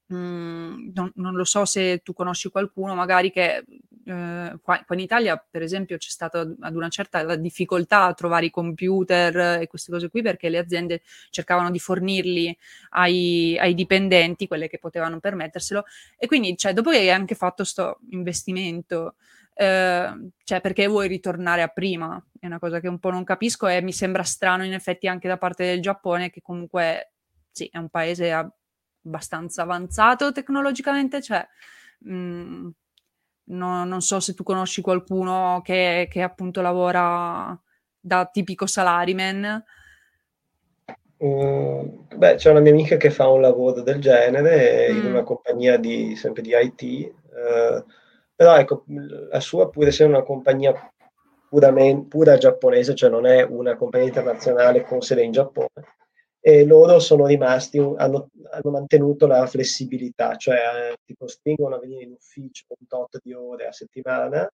Mhmm, non, non, lo so se tu conosci qualcuno magari che eh, qua, qua, in Italia per esempio c'è stata ad una certa difficoltà a trovare i computer e queste cose qui perché le aziende cercavano di fornirli ai, ai dipendenti, quelle che potevano permetterselo. E quindi cioè, dopo che hai anche fatto questo investimento eh, cioè perché vuoi ritornare a prima? È una cosa che un po' non capisco e mi sembra strano in effetti anche da parte del Giappone che comunque sì, è un paese abbastanza avanzato tecnologicamente, cioè mh, mm, no, non so se tu conosci qualcuno che, che appunto lavora da tipico salaryman. Uh, beh, c'è una mia amica che fa un lavoro del genere mm. in una compagnia di, sempre di IT, eh, però ecco, la sua pur essendo una compagnia puramente, pura giapponese, cioè non è una compagnia internazionale con sede in Giappone, e loro sono rimasti, hanno, hanno mantenuto la flessibilità, cioè eh, ti costringono a venire in ufficio un tot di ore a settimana,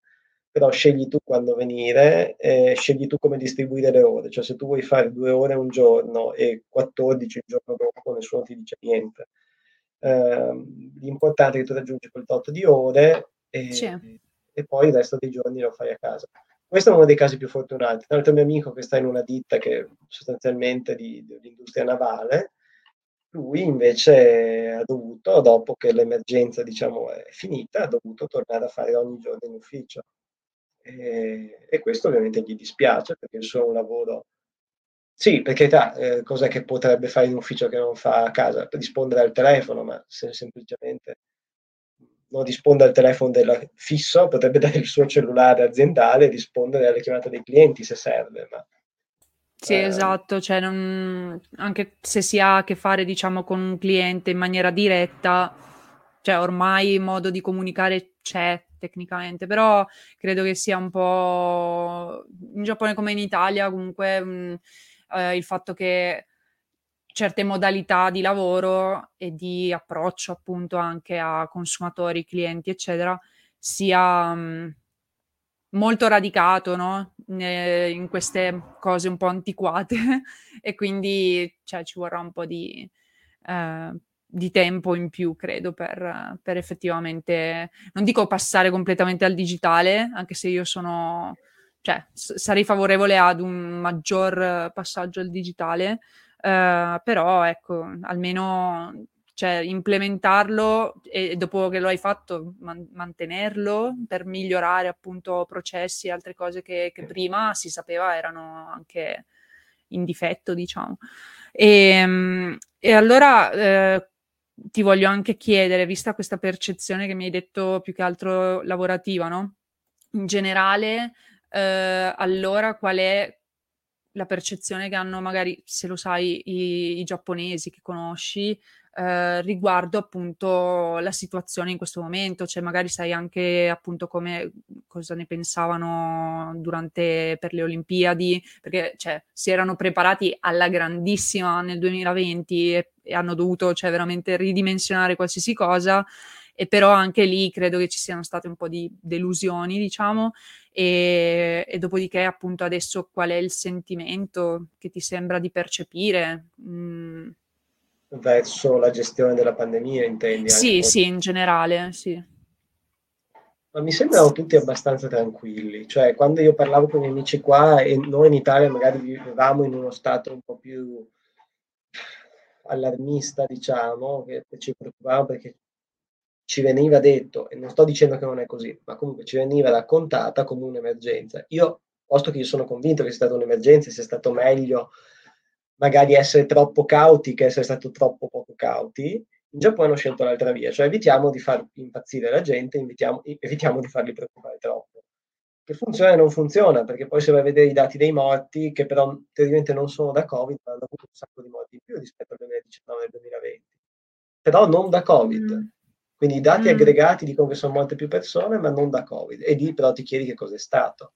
però scegli tu quando venire, eh, scegli tu come distribuire le ore, cioè se tu vuoi fare due ore un giorno e 14 il giorno dopo, nessuno ti dice niente. Eh, l'importante è che tu raggiungi quel tot di ore e, sì. e poi il resto dei giorni lo fai a casa questo è uno dei casi più fortunati. Un altro mio amico che sta in una ditta che sostanzialmente di, industria navale, lui invece ha dovuto, dopo che l'emergenza diciamo, è finita, ha dovuto tornare a fare ogni giorno in ufficio. E, e questo ovviamente gli dispiace perché il suo lavoro sì, perché eh, cos'è che potrebbe fare in ufficio che non fa a casa? Rispondere al telefono, ma se semplicemente non risponde al telefono del fisso, potrebbe dare il suo cellulare aziendale e rispondere alle chiamate dei clienti se serve. Ma, sì, eh, esatto, cioè non, anche se si ha a che fare, diciamo, con un cliente in maniera diretta, cioè ormai il modo di comunicare c'è tecnicamente, però credo che sia un po' in Giappone come in Italia comunque mh, eh, il fatto che certe modalità di lavoro e di approccio appunto anche a consumatori, clienti, eccetera, sia mh, molto radicato no? in queste cose un po' antiquate (laughs) e quindi cioè, ci vorrà un po' di, eh, di tempo in più, credo, per, per, effettivamente, non dico passare completamente al digitale, anche se io sono, cioè, s- sarei favorevole ad un maggior passaggio al digitale, eh, però ecco, almeno cioè implementarlo e dopo che lo hai fatto man- mantenerlo per migliorare appunto processi e altre cose che, che prima si sapeva erano anche in difetto, diciamo. E, ehm, e allora eh, ti voglio anche chiedere, vista questa percezione che mi hai detto più che altro lavorativa, no? In generale, eh, allora qual è la percezione che hanno magari, se lo sai, i, i giapponesi che conosci eh, riguardo appunto la situazione in questo momento, cioè magari sai anche appunto come cosa ne pensavano durante per le Olimpiadi, perché cioè, si erano preparati alla grandissima nel 2020 e, e hanno dovuto cioè, veramente ridimensionare qualsiasi cosa e però anche lì credo che ci siano state un po' di delusioni, diciamo, e, e dopodiché appunto adesso qual è il sentimento che ti sembra di percepire? Mm. Verso la gestione della pandemia, intendi? Sì, sì, in generale, sì. Ma mi sembrano tutti abbastanza tranquilli, cioè quando io parlavo con i miei amici qua e noi in Italia magari vivevamo in uno stato un po' più allarmista, diciamo, che ci preoccupavamo perché ci veniva detto, e non sto dicendo che non è così, ma comunque ci veniva raccontata come un'emergenza. Io, posto che io sono convinto che sia stata un'emergenza, sia stato meglio magari essere troppo cauti che essere stato troppo poco cauti, in Giappone hanno scelto l'altra via, cioè evitiamo di far impazzire la gente, invitiamo, evitiamo di farli preoccupare troppo. Che funziona e non funziona, perché poi se vai a vedere i dati dei morti, che però teoricamente non sono da Covid, ma hanno avuto un sacco di morti in più rispetto al 2019 e al 2020. Però non da Covid. Mm. Quindi i dati mm. aggregati dicono che sono molte più persone, ma non da Covid. E lì però ti chiedi che cosa è stato.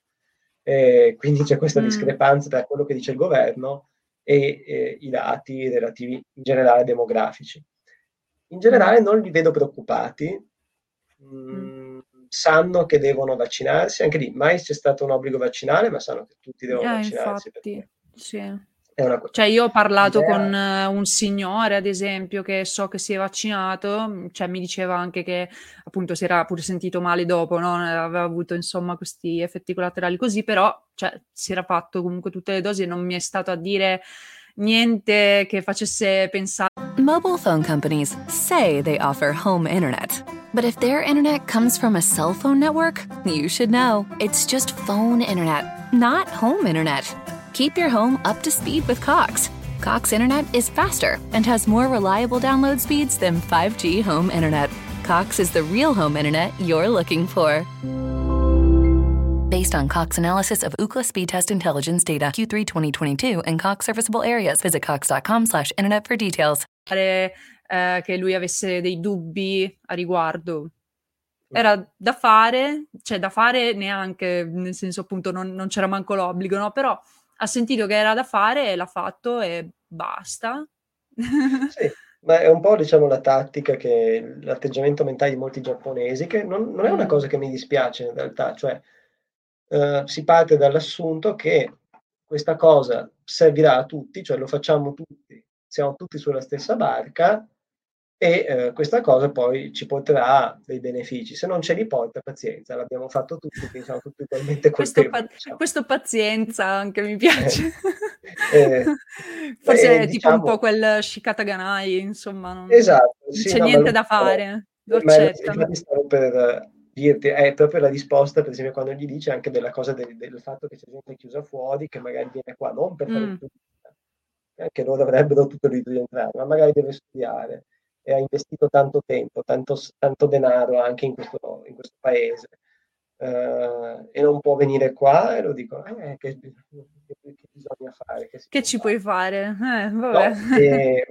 Eh, quindi c'è questa mm. discrepanza tra quello che dice il governo e eh, i dati relativi in generale demografici. In generale non li vedo preoccupati, mm, sanno che devono vaccinarsi, anche lì mai c'è stato un obbligo vaccinale, ma sanno che tutti devono eh, vaccinarsi. Infatti, sì. Cioè io ho parlato idea. con uh, un signore, ad esempio, che so che si è vaccinato, cioè mi diceva anche che appunto si era pure sentito male dopo, no? aveva avuto insomma questi effetti collaterali così, però cioè, si era fatto comunque tutte le dosi e non mi è stato a dire niente che facesse pensare. Mobile phone companies say they offer home internet. But if their internet comes from a cell phone network, you should know. It's just phone internet, not home internet. Keep your home up to speed with Cox. Cox Internet is faster and has more reliable download speeds than 5G home internet. Cox is the real home internet you're looking for. Based on Cox analysis of Ookla speed test intelligence data Q3 2022 and Cox serviceable areas, visit cox.com/internet for details. Eh, che lui avesse dei dubbi a riguardo. Era da fare, cioè da fare neanche, nel senso appunto non, non c'era manco l'obbligo, no? Però ha sentito che era da fare e l'ha fatto e basta. sì, ma è un po' diciamo la tattica che l'atteggiamento mentale di molti giapponesi, che non, non è una mm. cosa che mi dispiace in realtà, cioè eh, si parte dall'assunto che questa cosa servirà a tutti, cioè lo facciamo tutti, siamo tutti sulla stessa barca e eh, questa cosa poi ci porterà dei benefici. Se non ce li porta, pazienza, l'abbiamo fatto tutti, quindi (laughs) siamo tutti ugualmente. Questo, pa- diciamo. questo pazienza anche mi piace. Eh, (laughs) eh, Forse è tipo diciamo, un po' quel Shikataganai, insomma, non, esatto, non c'è no, niente da fare. infatti stavo per dirti, è proprio la risposta, per esempio, quando gli dice anche della cosa del, del fatto che c'è gente chiusa fuori, che magari viene qua non per fare mm. che loro avrebbero tutto il diritto di entrare, ma magari deve studiare e ha investito tanto tempo, tanto, tanto denaro anche in questo, in questo paese uh, e non può venire qua e lo dico, eh, che, che, che, bisogna fare? Che, che ci fare? puoi fare? Eh, no, e,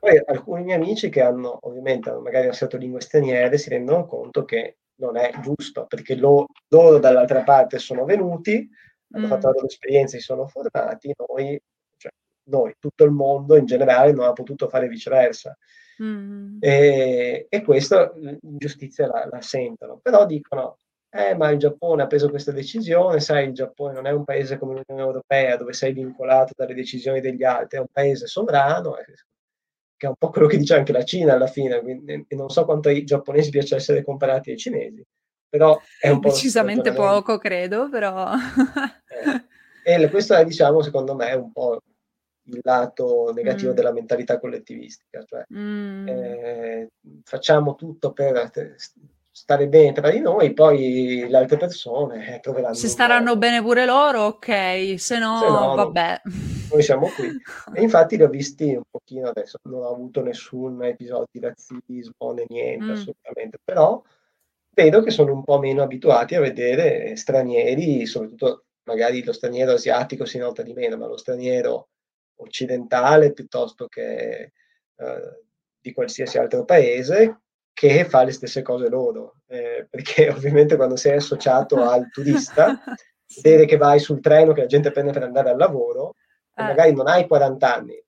poi alcuni miei amici che hanno ovviamente magari lasciato lingue straniere si rendono conto che non è giusto perché lo, loro dall'altra parte sono venuti, hanno mm. fatto la loro esperienza, si sono formati, noi, cioè, noi, tutto il mondo in generale non ha potuto fare viceversa. Mm. E, e questo l'ingiustizia la, la sentono, però dicono eh, ma il Giappone ha preso questa decisione, sai, il Giappone non è un paese come l'Unione Europea dove sei vincolato dalle decisioni degli altri, è un paese sovrano, eh, che è un po' quello che dice anche la Cina alla fine, quindi, e non so quanto ai giapponesi piace essere comparati ai cinesi, però è un po'... Decisamente poco, credo, però... eh, e questo è, diciamo, secondo me, un po' il lato negativo mm. della mentalità collettivistica, cioè mm. eh, facciamo tutto per stare bene tra di noi, poi le altre persone eh, troveranno... Se staranno bene pure loro, ok, se no, se no vabbè. Noi siamo qui. (laughs) E infatti li ho visti un pochino adesso, non ho avuto nessun episodio di razzismo né niente, mm. assolutamente, però vedo che sono un po' meno abituati a vedere stranieri, soprattutto magari lo straniero asiatico si nota di meno, ma lo straniero occidentale piuttosto che eh, di qualsiasi altro paese che fa le stesse cose loro, eh, perché (laughs) ovviamente quando sei associato al turista, (laughs) sì. vedere che vai sul treno che la gente prende per andare al lavoro, eh. magari non hai 40 anni,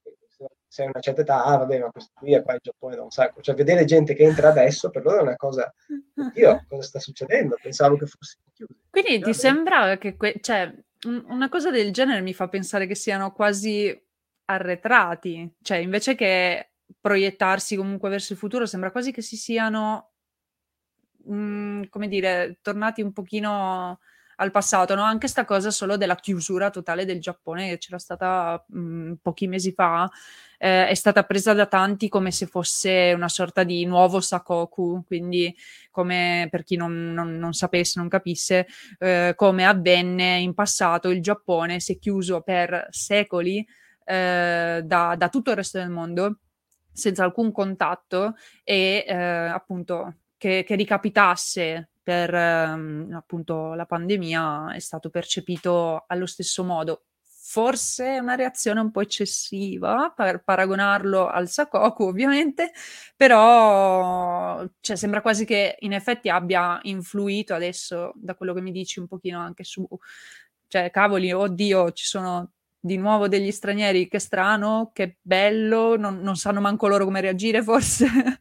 se hai una certa età, ah vabbè, ma questo qui è qua in Giappone da un sacco, cioè vedere gente che entra adesso per loro è una cosa, io (laughs) cosa sta succedendo? Pensavo che fosse chiuso. Quindi ti sembra che, que- cioè, una cosa del genere mi fa pensare che siano quasi arretrati, cioè invece che proiettarsi comunque verso il futuro, sembra quasi che si siano, mh, mhmm, come dire, tornati un pochino al passato, no? Anche sta cosa solo della chiusura totale del Giappone che c'era stata mh, mhmm, pochi mesi fa, eh, è stata presa da tanti come se fosse una sorta di nuovo Sakoku, quindi come per chi non, non, non sapesse, non capisse, eh, come avvenne in passato il Giappone si è chiuso per secoli eh, da, da tutto il resto del mondo senza alcun contatto e eh, appunto che, che, ricapitasse per ehm, appunto la pandemia è stato percepito allo stesso modo. Forse una reazione un po' eccessiva per paragonarlo al Sakoku, ovviamente, però cioè, sembra quasi che in effetti abbia influito adesso, da quello che mi dici, un pochino anche su, cioè, cavoli, oddio, ci sono di nuovo degli stranieri, che strano, che bello, non, non sanno manco loro come reagire forse. (laughs)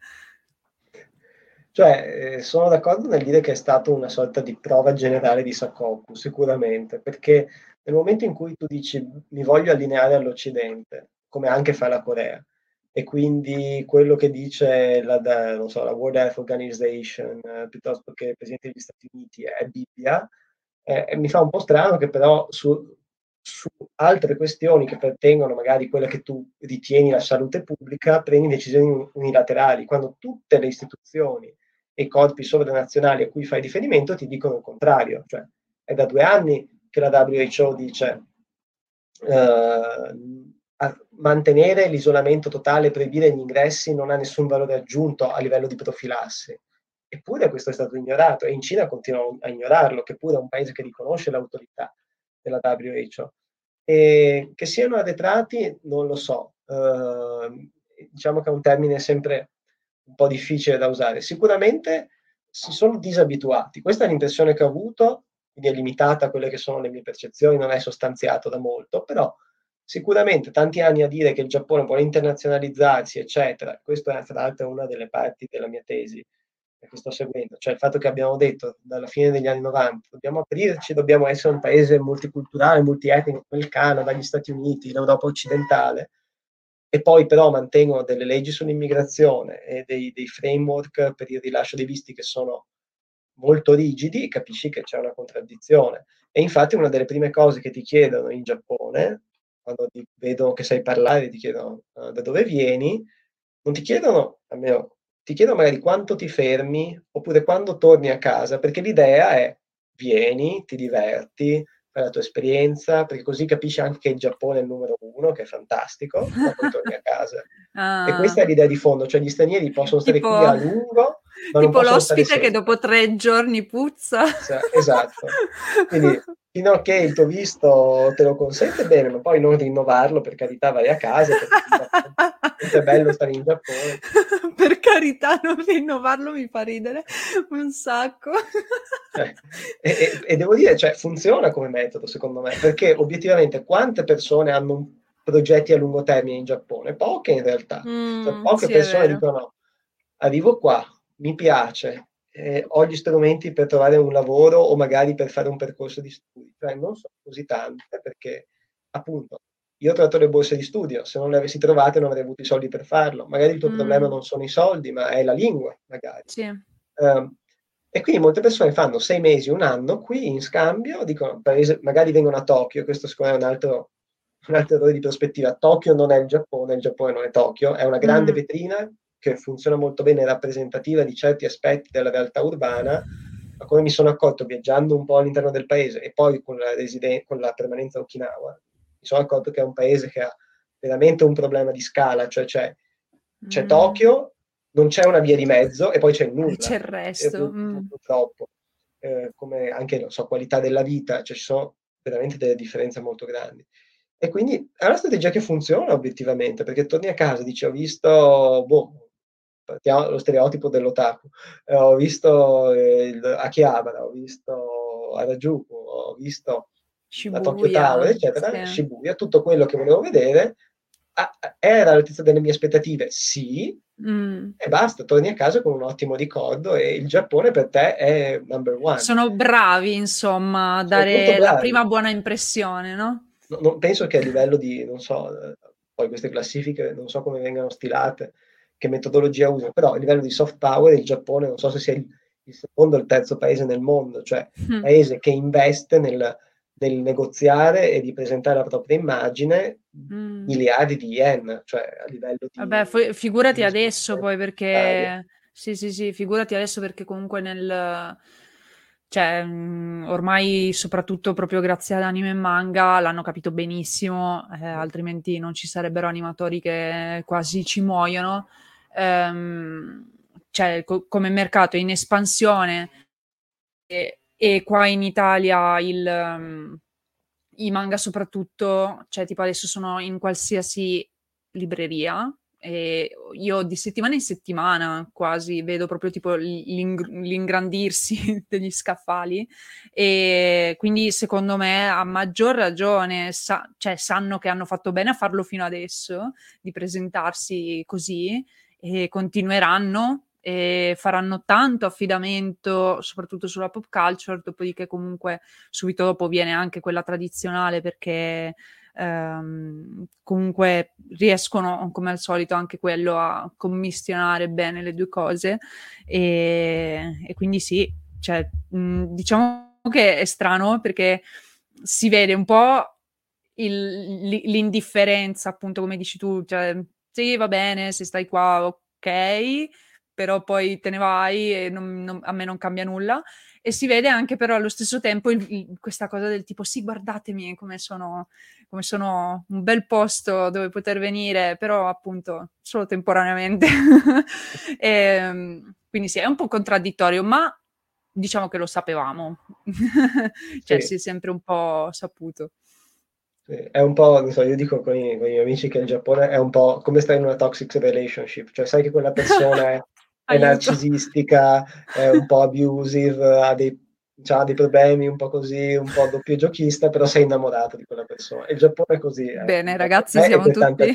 Cioè, eh, sono d'accordo nel dire che è stata una sorta di prova generale di Sakoku, sicuramente, perché nel momento in cui tu dici mi voglio allineare all'Occidente, come anche fa la Corea, e quindi quello che dice la, so, la World Health Organization eh, piuttosto che il Presidente degli Stati Uniti è Bibbia, eh, mi fa un po' strano che però su, su altre questioni che pertengono magari a quella che tu ritieni la salute pubblica, prendi decisioni unilaterali, quando tutte le istituzioni e i corpi sovranazionali a cui fai riferimento ti dicono il contrario. Cioè, è da due anni che la WHO dice uh, mantenere l'isolamento totale, proibire gli ingressi non ha nessun valore aggiunto a livello di profilassi. Eppure questo è stato ignorato e in Cina continuano a ignorarlo, che pure è un paese che riconosce l'autorità della WHO. E che siano arretrati non lo so, uh, diciamo che è un termine sempre un po' difficile da usare. Sicuramente si sono disabituati, questa è l'impressione che ho avuto, quindi è limitata a quelle che sono le mie percezioni, non è sostanziato da molto, però sicuramente tanti anni a dire che il Giappone vuole internazionalizzarsi, eccetera, questa è fra l'altro una delle parti della mia tesi, che sto seguendo, cioè il fatto che abbiamo detto dalla fine degli anni 90 dobbiamo aprirci, dobbiamo essere un paese multiculturale, multietnico come il Canada, gli Stati Uniti, l'Europa occidentale, e poi però mantengono delle leggi sull'immigrazione e dei, dei framework per il rilascio dei visti che sono molto rigidi, capisci che c'è una contraddizione. E infatti una delle prime cose che ti chiedono in Giappone, quando ti vedono che sai parlare, ti chiedono uh, da dove vieni, non ti chiedono, almeno ti chiedo magari quanto ti fermi oppure quando torni a casa, perché l'idea è vieni, ti diverti, fai la tua esperienza, perché così capisci anche che il Giappone è il numero uno, che è fantastico, ma poi torni a (laughs) casa. Ah. E questa è l'idea di fondo, cioè gli stranieri possono stare tipo, qui a lungo, tipo l'ospite che dopo tre giorni puzza. Esatto. Quindi fino a che il tuo visto te lo consente bene, ma poi non rinnovarlo, per carità vai a casa, è bello stare in Giappone. (laughs) per carità non rinnovarlo mi fa ridere un sacco. Eh, e, e, e, devo dire, cioè, funziona come metodo secondo me, perché obiettivamente quante persone hanno progetti a lungo termine in Giappone? Poche in realtà. Mm, cioè, poche sì, persone dicono, arrivo qua, mi piace, eh, ho gli strumenti per trovare un lavoro o magari per fare un percorso di studi. Cioè, non sono così tante perché, appunto, io ho trovato le borse di studio, se non le avessi trovate non avrei avuto i soldi per farlo. Magari il tuo mm. problema non sono i soldi, ma è la lingua, magari. Sì. Um, e quindi molte persone fanno sei mesi, un anno qui in scambio, dicono, magari vengono a Tokyo, questo secondo me è un altro, un altro errore di prospettiva. Tokyo non è il Giappone, il Giappone non è Tokyo, è una grande mm. vetrina che funziona molto bene, rappresentativa di certi aspetti della realtà urbana, ma come mi sono accorto viaggiando un po' all'interno del paese e poi con la, residen- con la permanenza a Okinawa, mi sono accorto che è un paese che ha veramente un problema di scala, cioè c'è, c'è mm. Tokyo, non c'è una via di mezzo e poi c'è nulla. C'è il resto. Mm. Purtroppo, eh, come anche so, qualità della vita, cioè ci sono veramente delle differenze molto grandi. E quindi è una strategia che funziona obiettivamente, perché torni a casa e dici ho visto, boh, lo stereotipo dell'otaku. Eh, ho visto eh, il Akihabara, ho visto Harajuku, ho visto Shibuya, la Tokyo Tower, eccetera, sì. Shibuya, tutto quello che volevo vedere. Ah, era all'altezza delle mie aspettative? Sì, mm. e basta, torni a casa con un ottimo ricordo e il Giappone per te è number one. Sono bravi, insomma, a dare la prima buona impressione, no? no? Non penso che a livello di, non so, eh, poi queste classifiche non so come vengano stilate, che metodologia usano, però a livello di soft power il Giappone non so se sia il, il secondo o il terzo paese nel mondo, cioè mm. paese che investe nel, nel, negoziare e di presentare la propria immagine mm. miliardi di yen, cioè a livello di... Vabbè, f- figurati di adesso poi perché... Sì, sì, sì, figurati adesso perché comunque nel... Cioè, ormai soprattutto proprio grazie ad anime e manga l'hanno capito benissimo, eh, altrimenti non ci sarebbero animatori che quasi ci muoiono ehm, cioè, co- come mercato in espansione e, e qua in Italia il, um, i manga soprattutto, cioè tipo adesso sono in qualsiasi libreria e io di settimana in settimana quasi vedo proprio tipo l'ing- l'ingrandirsi (laughs) degli scaffali e quindi secondo me a maggior ragione sa- cioè, sanno che hanno fatto bene a farlo fino adesso di presentarsi così e continueranno e faranno tanto affidamento soprattutto sulla pop culture, dopodiché comunque subito dopo viene anche quella tradizionale perché ehm, comunque riescono come al solito anche quello a commissionare bene le due cose. E, e quindi sì, cioè, mh, diciamo che è strano perché si vede un po' il, l'indifferenza appunto come dici tu, cioè sì, va bene, se stai qua, ok, però poi te ne vai e non, non, a me non cambia nulla. E si vede anche però allo stesso tempo il, il, questa cosa del tipo, sì, guardatemi come sono, come sono un bel posto dove poter venire, però appunto solo temporaneamente. e, (laughs) ehm, quindi sì, è un po' contraddittorio, ma diciamo che lo sapevamo. (laughs) cioè sì. si è sempre un po' saputo. È un po', non so, io dico con i, con i miei amici che il Giappone è un po' come stare in una toxic relationship, cioè sai che quella persona è, (laughs) è narcisistica, è un po' abusive, ha dei ha dei problemi un po' così, un po' doppio giochista, però sei innamorato di quella persona. Il Giappone è così. Eh. Bene, ragazzi, siamo tutti,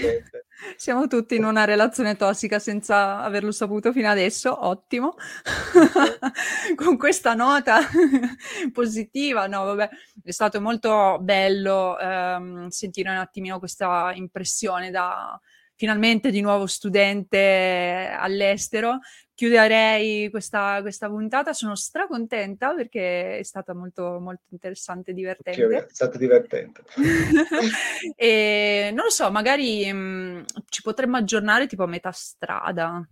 siamo tutti, in una relazione tossica senza averlo saputo fino adesso. Ottimo. (laughs) Con questa nota (laughs) positiva, no, vabbè, è stato molto bello ehm, sentire un attimino questa impressione da finalmente di nuovo studente all'estero chiuderei questa, questa puntata. Sono stracontenta perché è stata molto, molto interessante e divertente. È stata divertente. (laughs) e non lo so, magari mh, mm, ci potremmo aggiornare tipo a metà strada.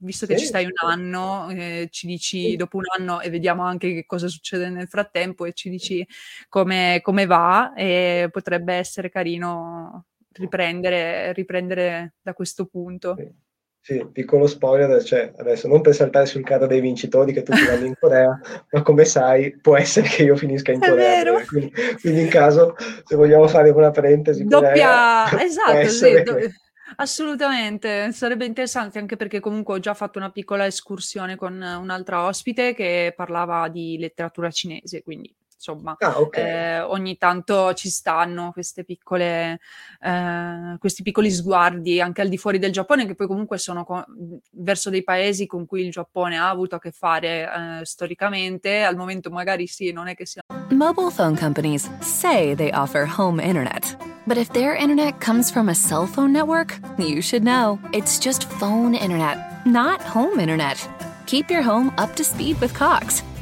visto che Sì, ci stai un anno, ehm, ci dici Sì. dopo un anno e vediamo anche che cosa succede nel frattempo e ci dici come come va, e potrebbe essere carino riprendere riprendere da questo punto. Sì. Sì, piccolo spoiler, cioè adesso non per saltare sul carro dei vincitori che tutti vanno in Corea, (laughs) ma come sai può essere che io finisca in È Corea breve, quindi quindi in caso se vogliamo fare una parentesi Corea, Doppia (laughs) può esatto, sì, do assolutamente, sarebbe interessante anche perché comunque ho già fatto una piccola escursione con un'altra ospite che parlava di letteratura cinese, quindi insomma, Ah, okay. ehm, ogni tanto ci stanno queste piccole ehm, questi piccoli sguardi anche al di fuori del Giappone, che poi comunque sono co verso dei paesi con cui il Giappone ha avuto a che fare, ehm, storicamente. Al momento magari sì, non è che sia Mobile phone companies say they offer home internet. But if their internet comes from a cell phone network, you should know. It's just phone internet, not home internet. Keep your home up to speed with Cox.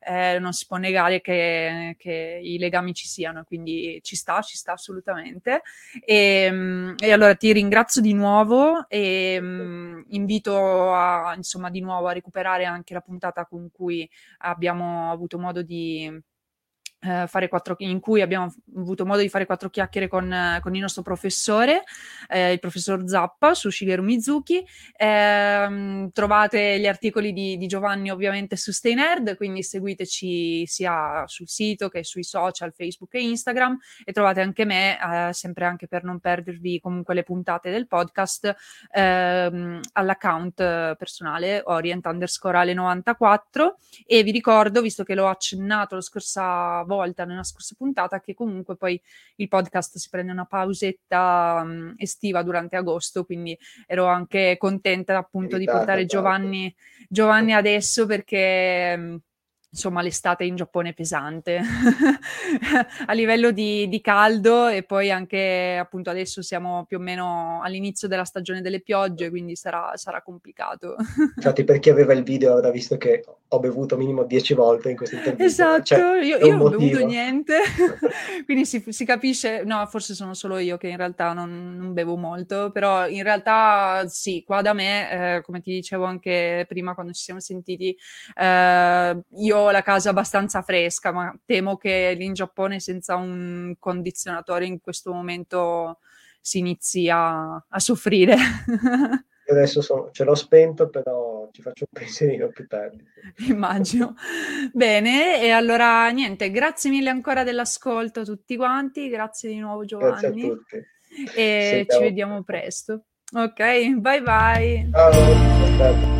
ehm, non si può negare che che i legami ci siano, quindi ci sta, ci sta assolutamente. Ehm, e allora ti ringrazio di nuovo e, mhmm, invito a insomma di nuovo a recuperare anche la puntata con cui abbiamo avuto modo di, ehm, fare quattro in cui abbiamo avuto modo di fare quattro chiacchiere con con il nostro professore, ehm, il professor Zappa su Shigeru Mizuki. Ehm, trovate gli articoli di di Giovanni ovviamente su Stay Nerd, quindi seguiteci sia sul sito che sui social, Facebook e Instagram e trovate anche me, ehm, sempre anche per non perdervi comunque le puntate del podcast, ehm, all'account personale orient_ale94 e vi ricordo, visto che l'ho accennato la scorsa volta, nella scorsa puntata, che comunque poi il podcast si prende una pausetta, mhmm, estiva durante agosto, quindi ero anche contenta appunto di portare tra Giovanni Giovanni adesso perché, mhmm, insomma l'estate in Giappone è pesante. (laughs) A livello di di caldo e poi anche appunto adesso siamo più o meno all'inizio della stagione delle piogge, quindi sarà sarà complicato. (laughs) Infatti per chi aveva il video avrà visto che ho bevuto minimo 10 volte in questa intervista, cioè Esatto, io c'è un io non ho bevuto niente, (laughs) quindi si si capisce no, forse sono solo io che in realtà non non bevo molto, però in realtà sì, qua da me, ehm, come ti dicevo anche prima quando ci siamo sentiti, ehm, io la casa abbastanza fresca, ma temo che lì in Giappone senza un condizionatore in questo momento si inizi a soffrire. Io adesso sono ce l'ho spento, però ci faccio un pensierino più tardi. Immagino. Bene, e allora niente, grazie mille ancora dell'ascolto a tutti quanti, grazie di nuovo Grazie a Giovanni tutti. e ci Sentiamo vediamo presto. Okay, bye bye. Ciao,